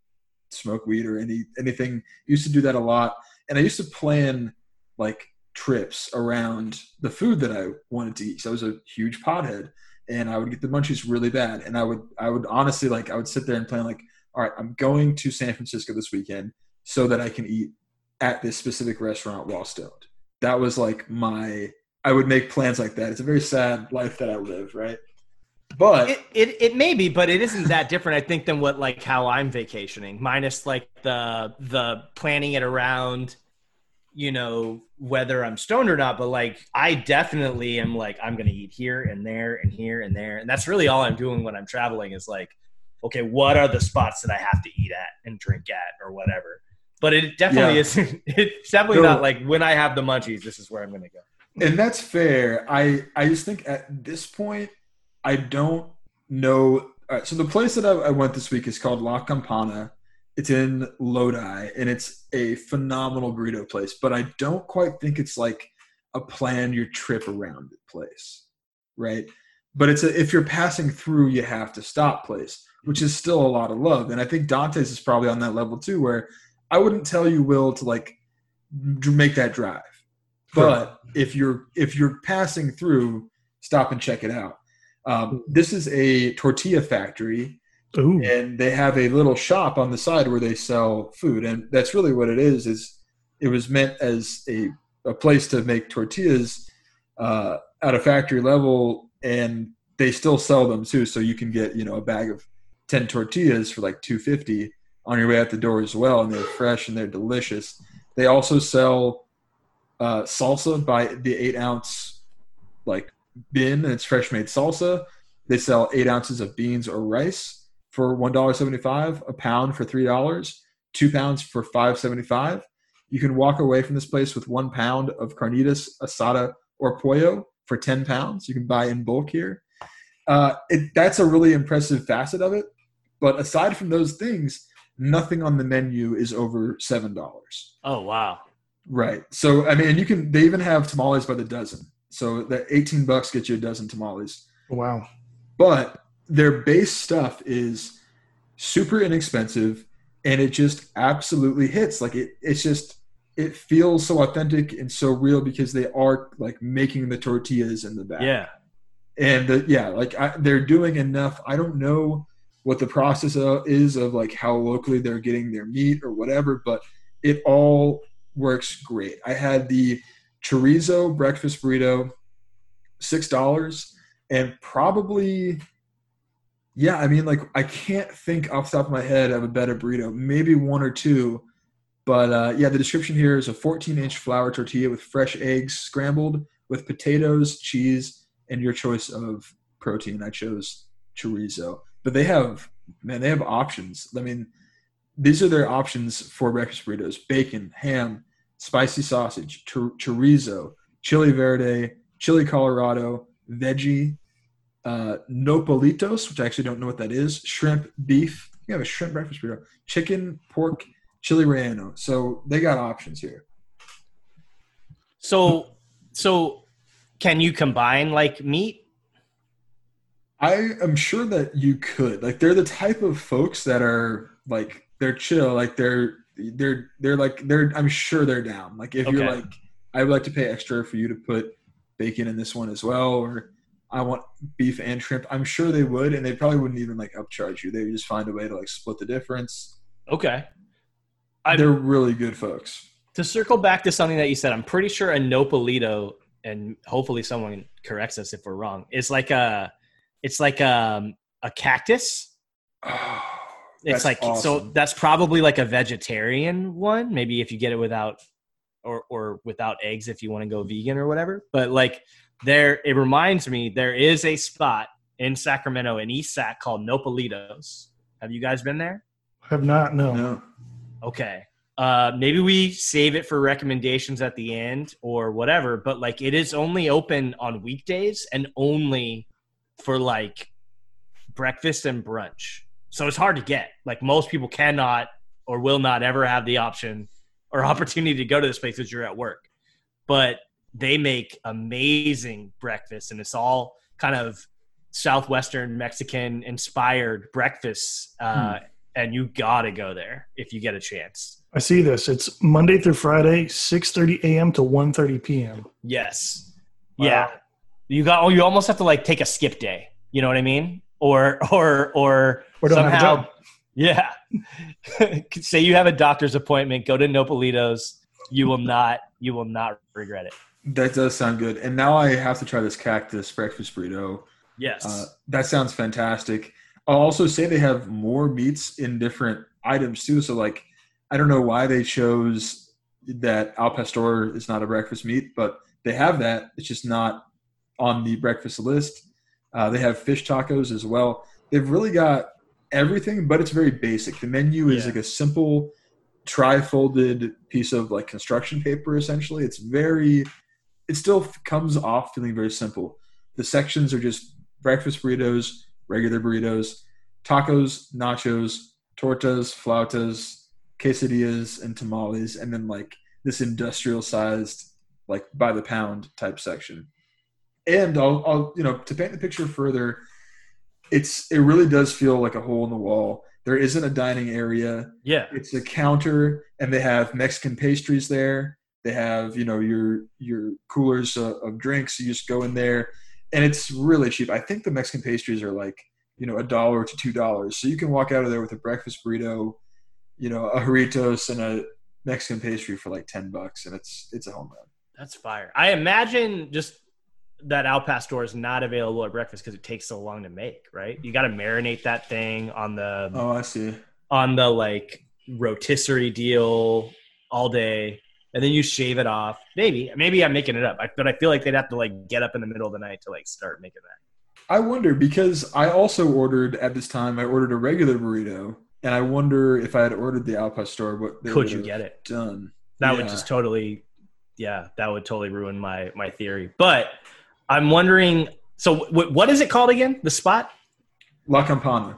smoke weed or any anything. Used to do that a lot, and I used to plan like trips around the food that I wanted to eat. So I was a huge pothead, and I would get the munchies really bad, and I would I would honestly like I would sit there and plan like all right, I'm going to San Francisco this weekend so that I can eat at this specific restaurant while stoned. That was like my, I would make plans like that. It's a very sad life that I live, right? But It, it it may be, but it isn't that different. I think than what like how I'm vacationing, minus like the the planning it around, you know, whether I'm stoned or not. But like I definitely am like I'm gonna eat here and there and here and there, and that's really all I'm doing when I'm traveling is like, okay, what are the spots that I have to eat at and drink at or whatever. But it definitely Yeah. isn't. It's definitely No. not like when I have the munchies. This is where I'm gonna go. and that's fair. I I just think at this point, I don't know. All right, so the place that I, I went this week is called La Campana. It's in Lodi, and it's a phenomenal burrito place. But I don't quite think it's like a plan your trip around place, right? But it's a if you're passing through, you have to stop place, which is still a lot of love. And I think Dante's is probably on that level too, where I wouldn't tell you, Will, to like make that drive. But if you're if you're passing through, stop and check it out. Um, this is a tortilla factory, Ooh. and they have a little shop on the side where they sell food, and that's really what it is. Is it was meant as a a place to make tortillas uh, at a factory level, and they still sell them too. So you can get you know a bag of ten tortillas for like two fifty on your way out the door as well, and they're fresh and they're delicious. They also sell uh, salsa by the eight ounce like bin, and it's fresh made salsa. They sell eight ounces of beans or rice for one dollar seventy five, a pound for three dollars, two pounds for five seventy five. You can walk away from this place with one pound of carnitas, asada, or pollo for ten pounds. You can buy in bulk here. Uh, it, that's a really impressive facet of it. But aside from those things, nothing on the menu is over seven dollars. Oh wow. Right. So I mean, you can. They even have tamales by the dozen. So that eighteen bucks gets you a dozen tamales. Wow. But their base stuff is super inexpensive, and it just absolutely hits. Like it. It's just it feels so authentic and so real because they are like making the tortillas in the back. Yeah. and the, yeah, like I, they're doing enough. I don't know what the process uh, is of like how locally they're getting their meat or whatever, but it all works great. I had the chorizo breakfast burrito, six dollars, and probably, yeah. I mean, like I can't think off the top of my head of a better burrito. Maybe one or two, but uh, yeah. The description here is a 14-inch flour tortilla with fresh eggs scrambled with potatoes, cheese, and your choice of protein. I chose chorizo, but they have man, they have options. I mean, these are their options for breakfast burritos: bacon, ham, spicy sausage, chorizo, chili verde, chili Colorado, veggie, uh, nopalitos, which I actually don't know what that is, shrimp, beef. You have a shrimp breakfast burrito, chicken, pork, chili relleno. So they got options here. So, so can you combine like meat? I am sure that you could. Like they're the type of folks that are like they're chill, like they're they're they're like they're I'm sure they're down. Like if you're like I would like to pay extra for you to put bacon in this one as well or I want beef and shrimp. I'm sure they would and they probably wouldn't even like upcharge you. They would just find a way to like split the difference. Okay. I- they're really good folks. To circle back to something that you said, I'm pretty sure a nopalito, and hopefully someone corrects us if we're wrong. It's like a, it's like um, a cactus. Oh, It's like so that's probably like a vegetarian one. Maybe if you get it without or or without eggs if you want to go vegan or whatever. But like there it reminds me there is a spot in Sacramento in East Sac called Nopalitos. Have you guys been there? Have not, no. no. Okay. Uh maybe we save it for recommendations at the end or whatever, but like it is only open on weekdays and only for like breakfast and brunch. So it's hard to get. Like most people cannot or will not ever have the option or opportunity to go to this place because you're at work. But they make amazing breakfast and it's all kind of southwestern Mexican inspired breakfasts. Uh, and you gotta go there if you get a chance. I see this. It's Monday through Friday, 6:30 a.m. to 1:30 p.m. Yes. Wow. Yeah. You got oh, you almost have to like take a skip day. You know what I mean? Or or or Or don't have a somehow job. Yeah. Say you have a doctor's appointment, go to Nopalitos. You will not you will not regret it. That does sound good. And now I have to try this cactus breakfast burrito. Yes. Uh, that sounds fantastic. I'll also say they have more meats in different items too. So like, I don't know why they chose that al pastor is not a breakfast meat, but they have that. It's just not on the breakfast list. Uh, they have fish tacos as well. They've really got everything, but it's very basic. The menu is Yeah. like a simple tri-folded piece of like construction paper. Essentially, it's very. It still comes off feeling very simple. The sections are just breakfast burritos, regular burritos, tacos, nachos, tortas, flautas, quesadillas, and tamales, and then like this industrial sized, like by the pound type section. And I'll, I'll, you know, to paint the picture further, it's it really does feel like a hole in the wall. There isn't a dining area. yeah. It's a counter, and they have Mexican pastries there. They have, you know, your your coolers uh, of drinks. You just go in there, and it's really cheap. I think the Mexican pastries are like, you know, a dollar to two dollars. So you can walk out of there with a breakfast burrito, you know, a Doritos and a Mexican pastry for like ten bucks, and it's it's a home run. That's fire. I imagine just that Al Pastor is not available at breakfast because it takes so long to make, right? You got to marinate that thing on the Oh, I see. on the like rotisserie deal all day, and then you shave it off. Maybe, maybe I'm making it up, I, but I feel like they'd have to like get up in the middle of the night to like start making that. I wonder because I also ordered at this time. I ordered a regular burrito, and I wonder if I had ordered the Al Pastor, what they Could you get it? done. That Yeah. would just totally, yeah, that would totally ruin my my theory. But I'm wondering, so w- what is it called again? The spot? La Campana.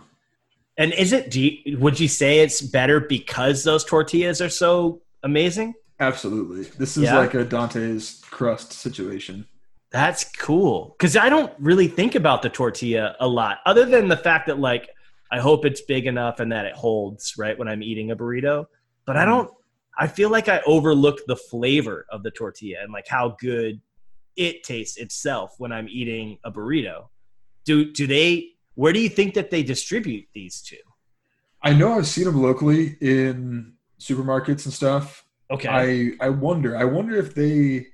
And is it? You, would you say it's better because those tortillas are so amazing? Absolutely. This is Yeah? like a Dante's crust situation. That's cool because I don't really think about the tortilla a lot, other than the fact that like I hope it's big enough and that it holds right when I'm eating a burrito. But I Mhm. don't. I feel like I overlook the flavor of the tortilla and like how good it tastes itself when I'm eating a burrito. Do do they? Where do you think that they distribute these to? I know I've seen them locally in supermarkets and stuff. Okay, I I wonder. I wonder if they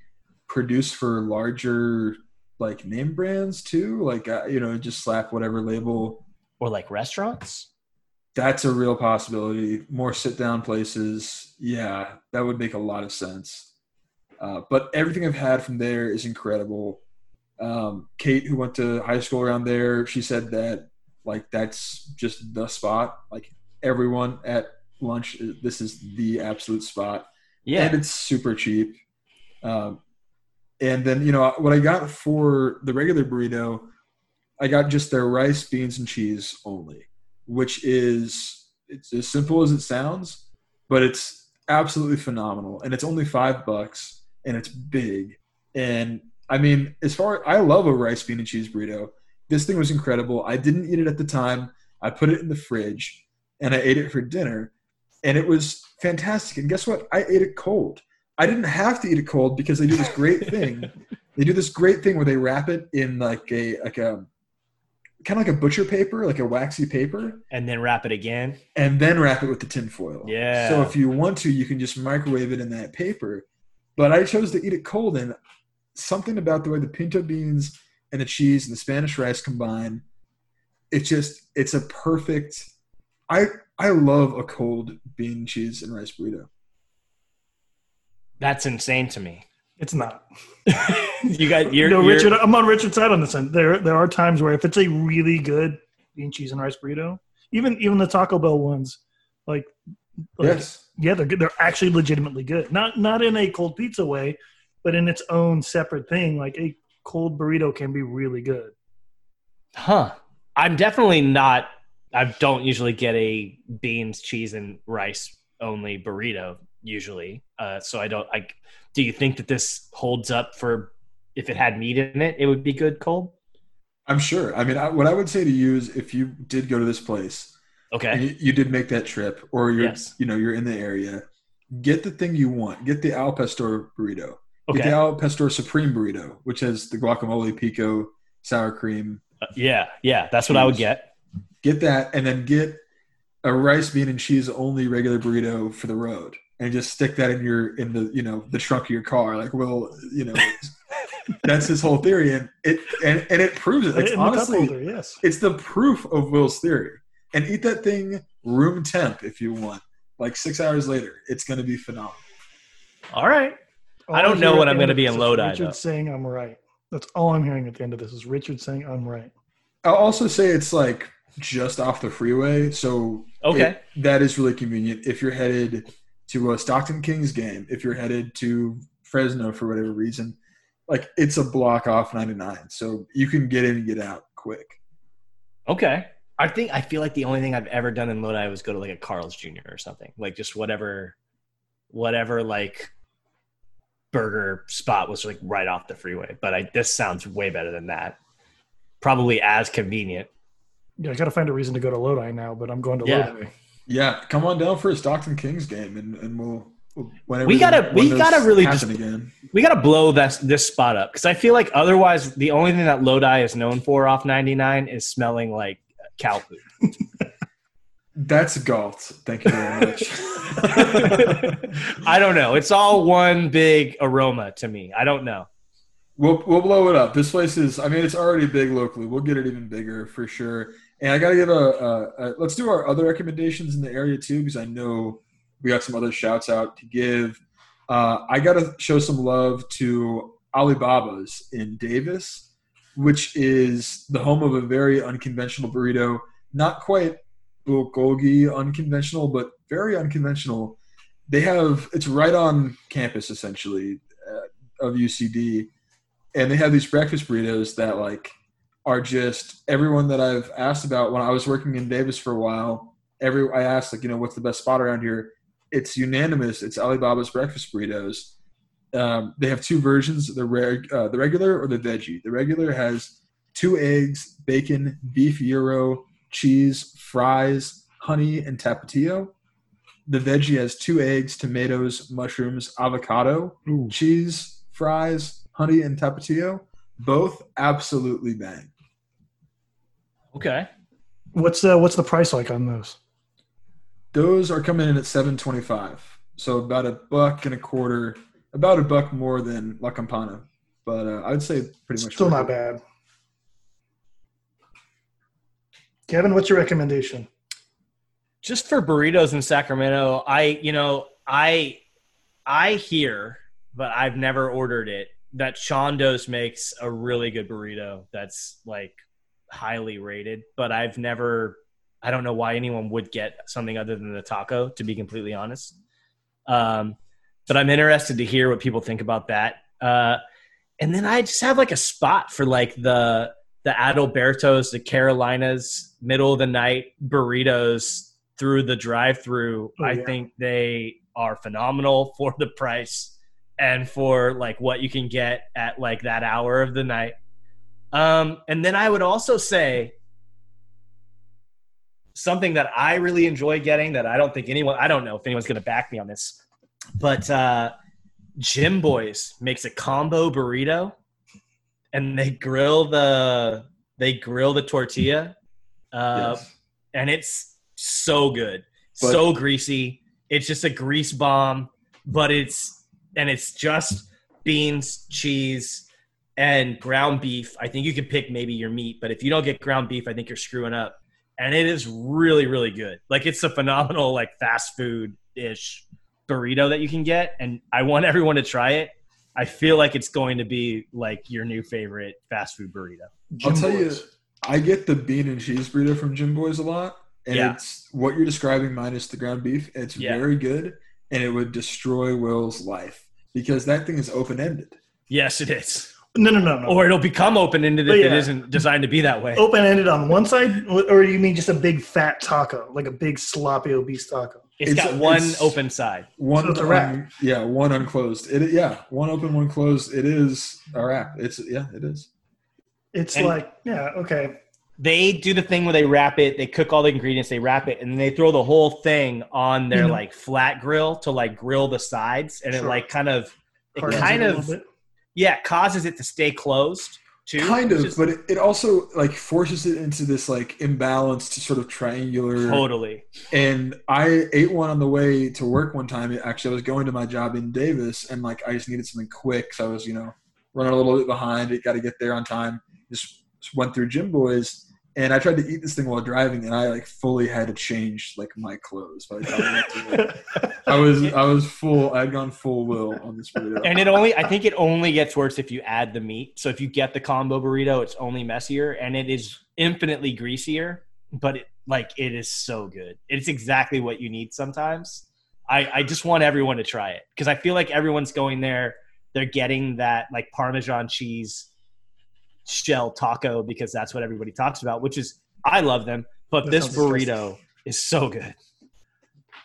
produce for larger like name brands too. Like uh, you know, just slap whatever label. or like restaurants. That's a real possibility. More sit down places. Yeah, that would make a lot of sense. Uh, but everything I've had from there is incredible. Um, Kate, who went to high school around there, she said that like that's just the spot. Like everyone at lunch, this is the absolute spot. Yeah, and it's super cheap. Um, and then you know what I got for the regular burrito, I got just their rice, beans, and cheese only, which is it's as simple as it sounds, but it's absolutely phenomenal, and it's only five bucks, and it's big. And I mean, as far I love a rice, bean, and cheese burrito. This thing was incredible. I didn't eat it at the time. I put it in the fridge, and I ate it for dinner, and it was fantastic. And guess what? I ate it cold. I didn't have to eat it cold because they do this great thing. they do this great thing where they wrap it in like a like um, a kind of like a butcher paper, like a waxy paper, and then wrap it again. and then wrap it with the tin foil. Yeah. So if you want to, you can just microwave it in that paper. But I chose to eat it cold, and something about the way the pinto beans and the cheese and the Spanish rice combine, it's just it's a perfect. I I love a cold bean cheese and rice burrito. That's insane to me. It's not. you got you're, no, you're- Richard. I'm on Richard's side on this one. There, there are times where if it's a really good bean cheese and rice burrito, even even the Taco Bell ones, like, like yes. yeah, they're good. They're actually legitimately good. Not not in a cold pizza way, but in its own separate thing. Like a cold burrito can be really good. Huh. I'm definitely not. I don't usually get a beans, cheese, and rice only burrito usually. Uh, so I don't. I do you think that this holds up for if it had meat in it, it would be good cold? I'm sure. I mean, I, what I would say to you is, if you did go to this place, Okay. you, you did make that trip, or you're, Yes. you know, you're in the area, get the thing you want. Get the al pastor burrito. Get Okay. the al pastor supreme burrito, which has the guacamole, pico, sour cream. Uh, yeah. Yeah. That's what I would get. Get that, and then get a rice, bean, and cheese only regular burrito for the road, and just stick that in your in the you know the trunk of your car. Like, well, you know, that's his whole theory, and it and, and it proves it. It's in the honestly holder, yes. it's the proof of Will's theory. And eat that thing room temp if you want. Like six hours later, it's going to be phenomenal. All right. I don't know hear when I'm gonna be this in is Lodi, Richard though. saying I'm right. That's all I'm hearing at the end of this is Richard saying I'm right. I'll also say it's like just off the freeway, so Okay. it- that is really convenient if you're headed to a Stockton Kings game. If you're headed to Fresno for whatever reason, like it's a block off 99, so you can get in and get out quick. Okay. I think I feel like the only thing I've ever done in Lodi was go to like a Carl's Jr. or something. Like just whatever whatever like burger spot was like right off the freeway. But I this sounds way better than that. Probably as convenient. Yeah, I got to find a reason to go to Lodi now, but I'm going to Yeah. Lodi. Yeah, come on down for a Stockton Kings game, and, and we'll. we'll- Whenever We gotta- we gotta really just- again. We gotta blow this this spot up because I feel like otherwise the only thing that Lodi is known for off 99 is smelling like cow poop. That's Galt. Thank you very much. I don't know. It's all one big aroma to me. I don't know. we'll we'll blow it up. This place is. I mean, it's already big locally. We'll get it even bigger for sure. And I gotta give a, a, a let's do our other recommendations in the area too, because I know we got some other shouts out to give. Uh, I gotta show some love to Alibaba's in Davis, which is the home of a very unconventional burrito. Not quite bulgogi unconventional, but very unconventional. They have it's right on campus essentially uh, of UCD, and they have these breakfast burritos that like are just everyone that I've asked about when I was working in Davis for a while. Every I asked like you know what's the best spot around here. It's unanimous. It's Alibaba's breakfast burritos. Um, they have two versions: the reg, uh, the regular or the veggie. The regular has two eggs, bacon, beef gyro, cheese, fries, honey, and tapatio. The veggie has two eggs, tomatoes, mushrooms, avocado, cheese, fries, honey, and tapatio. Both absolutely bang. Okay. What's the what's the price like on those? Those are coming in at seven twenty five. So about a buck and a quarter, about a buck more than La Campana. But uh, I'd say pretty much Still not it. bad. Kevin, what's your recommendation? just for burritos in Sacramento, I you know I I hear, but I've never ordered it. That Chando's makes a really good burrito. That's like highly rated, but I've never. I don't know why anyone would get something other than the taco. To be completely honest, um, but I'm interested to hear what people think about that. Uh, and then I just have like a spot for like the the Adalbertos, the Carolinas, middle of the night burritos through the drive-through. Oh, I think they are phenomenal for the price and for like what you can get at like that hour of the night. Um, and then I would also say something that I really enjoy getting that I don't think anyone I don't know if anyone's gonna back me on this, but uh Jimboy's makes a combo burrito and they grill the they grill the tortilla. Uh Yes. and it's so good. But- so greasy. It's just a grease bomb, but it's and it's just beans, cheese, and ground beef. I think you can pick maybe your meat, but if you don't get ground beef, I think you're screwing up. And it is really, really good. Like it's a phenomenal, like fast food ish burrito that you can get. And I want everyone to try it. I feel like it's going to be like your new favorite fast food burrito. I'll Jim tell you, I get the bean and cheese burrito from Jimboy's a lot, and Yeah. it's what you're describing minus the ground beef. It's Yeah. very good, and it would destroy Will's life because that thing is open ended. Yes, it is. No, no, no, no. Or it'll become open ended But if it yeah. isn't designed to be that way. Open ended on one side, or you mean just a big fat taco, like a big sloppy obese taco? It's It's- got one it's- open side. One, So it's a wrap. un- yeah, one unclosed. It, yeah, one open, one closed. It is a wrap. It's yeah, it is. It's And- like, yeah, okay. They do the thing where they wrap it, they cook all the ingredients, they wrap it, and they throw the whole thing on their You know- like flat grill to like grill the sides, and it like kind of it Hardens kind it a of little bit. Yeah causes it to stay closed too. Kind of, is but it, it also like forces it into this like imbalanced sort of triangular. totally. And I ate one on the way to work one time. Actually, I was going to my job in Davis, and like I just needed something quick, so I was you know running a little bit behind. It got to get there on time. Just, just went through Jimboy's, and I tried to eat this thing while driving, and I like fully had to change like my clothes by the time I went to. I was I was full. I had gone full will on this burrito. And it only I think it only gets worse if you add the meat. So if you get the combo burrito, it's only messier and it is infinitely greasier, but it like it is so good. It's exactly what you need sometimes. I, I just want everyone to try it because I feel like everyone's going there. They're getting that like Parmesan cheese shell taco because that's what everybody talks about, which is I love them. But That this burrito is so good.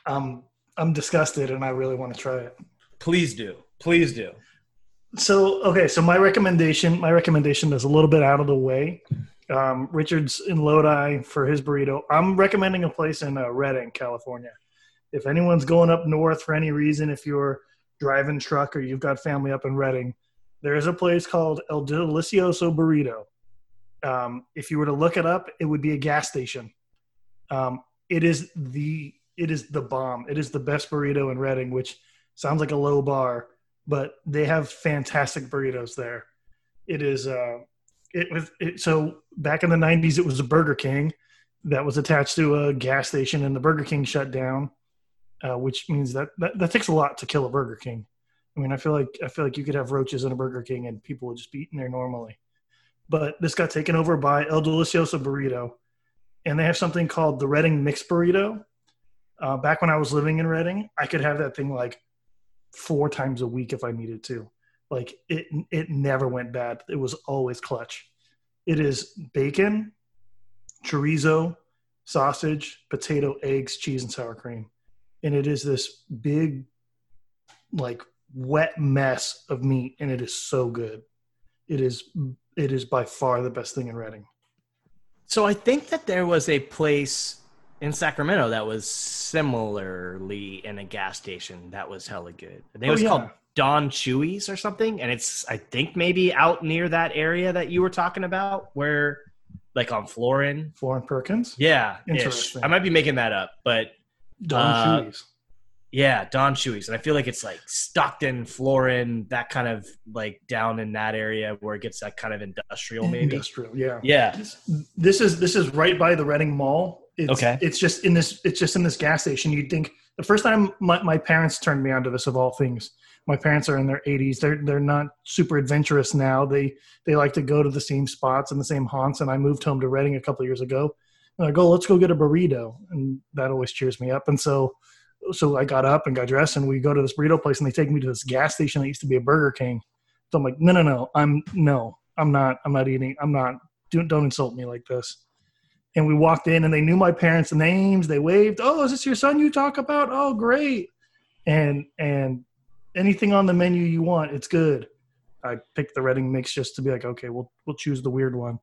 um, I'm disgusted and I really want to try it. Please do. Please do. So okay, so my recommendation, my recommendation is a little bit out of the way. Um, Richard's in Lodi for his burrito. I'm recommending a place in uh, Redding, California. If anyone's going up north for any reason, if you're driving truck or you've got family up in Redding, there is a place called El Delicioso Burrito. Um, if you were to look it up, it would be a gas station. Um, it is the it is the bomb. It is the best burrito in Redding, which sounds like a low bar but they have fantastic burritos there. It is uh, it was it, so back in the '90s, it was a Burger King that was attached to a gas station, and the Burger King shut down, uh, which means that, that that takes a lot to kill a Burger King. I mean, I feel like I feel like you could have roaches in a Burger King, and people would just be eating there normally. But this got taken over by El Delicioso Burrito, and they have something called the Redding Mixed Burrito. Uh, back when I was living in Redding, I could have that thing like four times a week if I needed to. Like it, it never went bad. It was always clutch. It is bacon, chorizo, sausage, potato, eggs, cheese, and sour cream, and it is this big, like wet mess of meat, and it is so good. It is, it is by far the best thing in Redding. So I think that there was a place in Sacramento that was similarly in a gas station that was hella good. I think it Oh, was yeah. called Don Chewy's or something, and it's I think maybe out near that area that you were talking about, where like on Florin. Florin Perkins, Yeah, ish. Interesting. I might be making that up, but Don Uh, Chewy's. Yeah, Don Chewy's, and I feel like it's like Stockton, Florin, that kind of like down in that area where it gets that kind of industrial, maybe. Industrial, yeah. Yeah. This, this is this is right by the Redding Mall. It's, Okay. It's just in this. It's just in this gas station. You'd think the first time my, my parents turned me onto this of all things. My parents are in their 80s. They're they're not super adventurous now. They they like to go to the same spots and the same haunts. And I moved home to Redding a couple of years ago. And I go, let's go get a burrito, and that always cheers me up. And so so I got up and got dressed, and we go to this burrito place, and they take me to this gas station that used to be a Burger King. So I'm like, no, no, no, I'm no, I'm not, I'm not eating, I'm not. Don't don't insult me like this. And we walked in, and they knew my parents' names. They waved. Oh, is this your son you talk about? Oh, great. And and anything on the menu you want, it's good. I picked the Redding mix just to be like, okay, we'll we'll choose the weird one,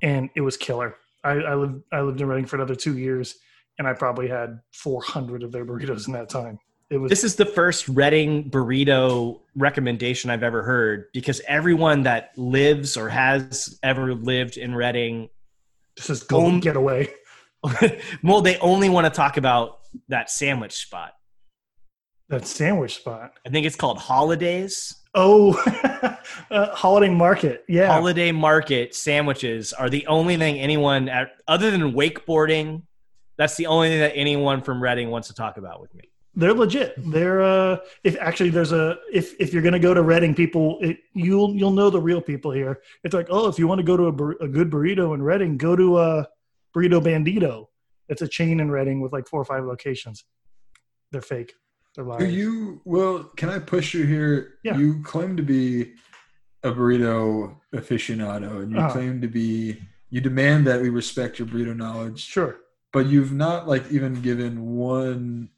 and it was killer. I, I lived I lived in Redding for another two years, and I probably had 400 of their burritos in that time. It was This is the first Redding burrito recommendation I've ever heard because everyone that lives or has ever lived in Redding, this is go Um, get away. well, they only want to talk about that sandwich spot. That sandwich spot. I think it's called Holidays. Oh, uh, holiday market. Yeah, Holiday Market sandwiches are the only thing anyone at other than wakeboarding. That's the only thing that anyone from Redding wants to talk about with me. they're legit. They're uh, if actually there's a if if you're gonna go to Redding, people it, you'll you'll know the real people here. It's like oh, if you want to go to a, bur- a good burrito in Redding, go to uh, Burrito Bandito. It's a chain in Redding with like four or five locations. They're fake. They're lying. liars. you well? Can I push you here? Yeah. You claim to be a burrito aficionado, and you Uh-huh. claim to be you demand that we respect your burrito knowledge, Sure. But you've not like even given one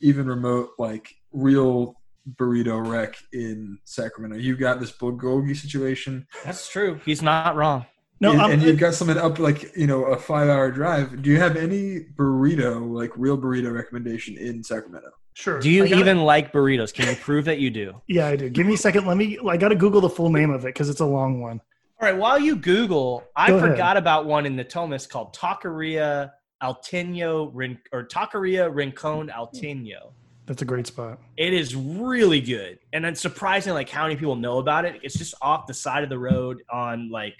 even remote like real burrito wreck in Sacramento. You've got this bulgogi situation, That's true. He's not wrong. No, and, and you've got something up like you know a five-hour drive. Do you have any burrito like real burrito recommendation in Sacramento? sure. Do you I gotta- even like burritos? Can you prove that you do? Yeah, I do. Give me a second. Let me. I got to Google the full name of it because it's a long one. All right, while you Google, I Go ahead. forgot about one in Natomas called Taqueria Alteño Rin- or Taqueria Rincon Alteño. That's a great spot. It is really good, and it's surprising like how many people know about it. It's just off the side of the road on like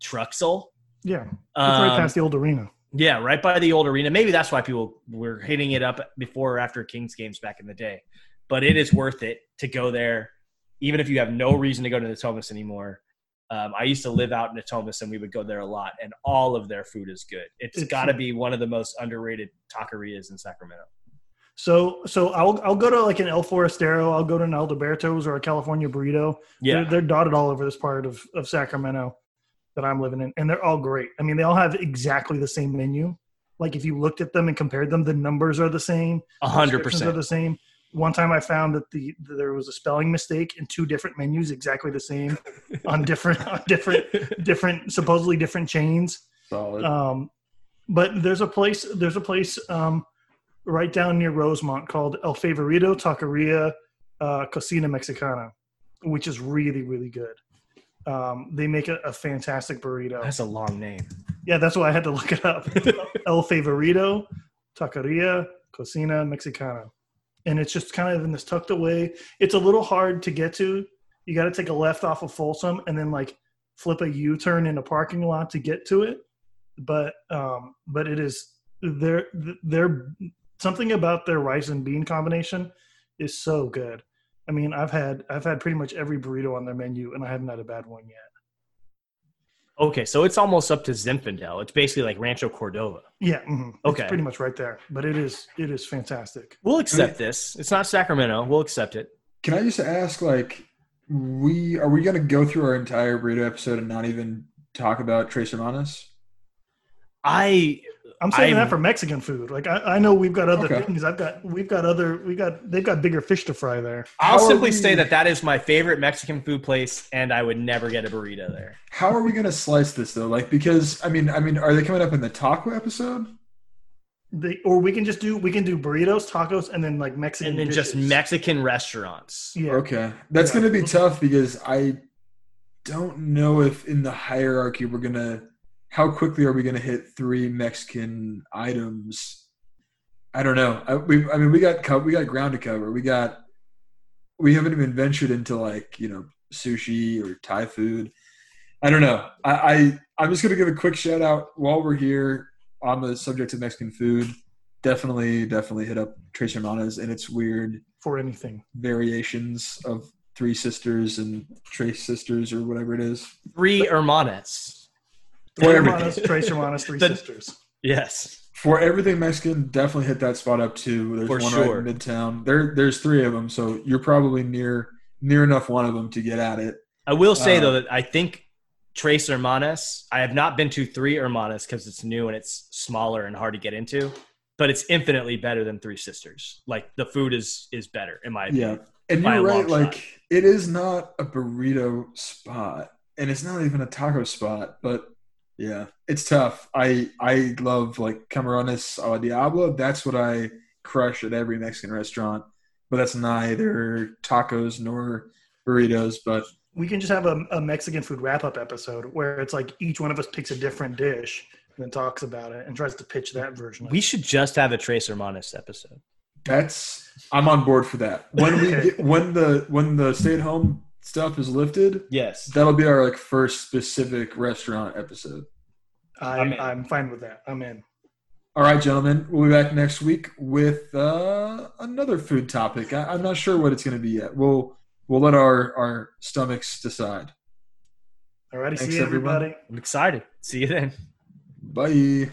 Truxel. Yeah, it's right Um, past the old arena. yeah, right by the old arena. Maybe that's why people were hitting it up before or after Kings games back in the day. But it is worth it to go there, even if you have no reason to go to Natomas anymore. Um, I used to live out in Natomas, and we would go there a lot, and all of their food is good. It's It's- got to be one of the most underrated taquerias in Sacramento. So, so I'll I'll go to like an El Forastero. I'll go to an Alberto's or a California Burrito. Yeah, They're, they're dotted all over this part of, of Sacramento that I'm living in, and they're all great. I mean, they all have exactly the same menu. Like if you looked at them and compared them, the numbers are the same. a hundred percent are the same. One time I found that the that there was a spelling mistake in two different menus, exactly the same, on different on different different supposedly different chains. Solid. Um, but there's a place there's a place um, right down near Rosemont called El Favorito Taqueria uh, Cocina Mexicana, which is really really good. Um, they make a, a fantastic burrito. That's a long name. Yeah, that's why I had to look it up. El Favorito Taqueria Cocina Mexicana, and it's just kind of in this tucked away. It's a little hard to get to. You got to take a left off of Folsom and then like flip a U-turn in a parking lot to get to it. But um, but it is they're they're something about their rice and bean combination is so good. I mean, I've had I've had pretty much every burrito on their menu, and I haven't had a bad one yet. Okay, so it's almost up to Zinfandel. It's basically like Rancho Cordova. Yeah, mhm. Okay. it's pretty much right there. But it is it is fantastic. We'll accept this. It's not Sacramento. We'll accept it. Can I just ask, like, we are we going to go through our entire burrito episode and not even talk about Tres Hermanos? I I'm saying I'm- that for Mexican food. Like I, I know we've got other Okay. things. I've got we've got other we got they've got bigger fish to fry there. I'll How simply we- say that that is my favorite Mexican food place, and I would never get a burrito there. How are we going to slice this though? Like, because I mean, I mean, are they coming up in the taco episode? The, or we can just do we can do burritos, tacos, and then like Mexican and then just. Mexican restaurants. Yeah. Okay, that's Yeah. going to be tough because I don't know if in the hierarchy we're gonna how quickly are we gonna hit three Mexican items. I don't know. I, we, I mean, we got co- we got ground to cover. We got we haven't even ventured into like you know sushi or Thai food. I don't know. I, I I'm just gonna give a quick shout out while we're here on the subject of Mexican food. Definitely, definitely hit up Tres Hermanas and its weird for anything. variations of Three Sisters and Trace Sisters or whatever it is. Three hermanas. For Three everything. Hermanas, Tres Hermanas, Three The- Sisters. Yes. For everything Mexican, definitely hit that spot up too. There's For one sure. right in Midtown. There, there's three of them, so you're probably near near enough one of them to get at it. I will say Uh, though that I think Tres Hermanas. I have not been to Three Hermanas because it's new and it's smaller and hard to get into, but it's infinitely better than Three Sisters. Like the food is is better in my Yeah, and you're right. Like it is not a burrito spot, and it's not even a taco spot. But yeah, it's tough. I I love like camarones a la diablo. That's what I crush at every Mexican restaurant. But that's neither tacos nor burritos. But We can just have a, a Mexican food wrap up episode where it's like each one of us picks a different dish and then talks about it and tries to pitch that version. We should just have a Tres Hermanas episode. that's I'm on board for that. When we Okay. get, when the when the stay at home stuff is lifted, Yes. that'll be our like first specific restaurant episode. I, I'm. I'm fine with that. I'm in. All right, gentlemen, we'll be back next week with uh, another food topic. I, I'm not sure what it's going to be yet. We'll we'll let our our stomachs decide. All righty. Thanks, See you, everyone. everybody. I'm excited. See you then. Bye.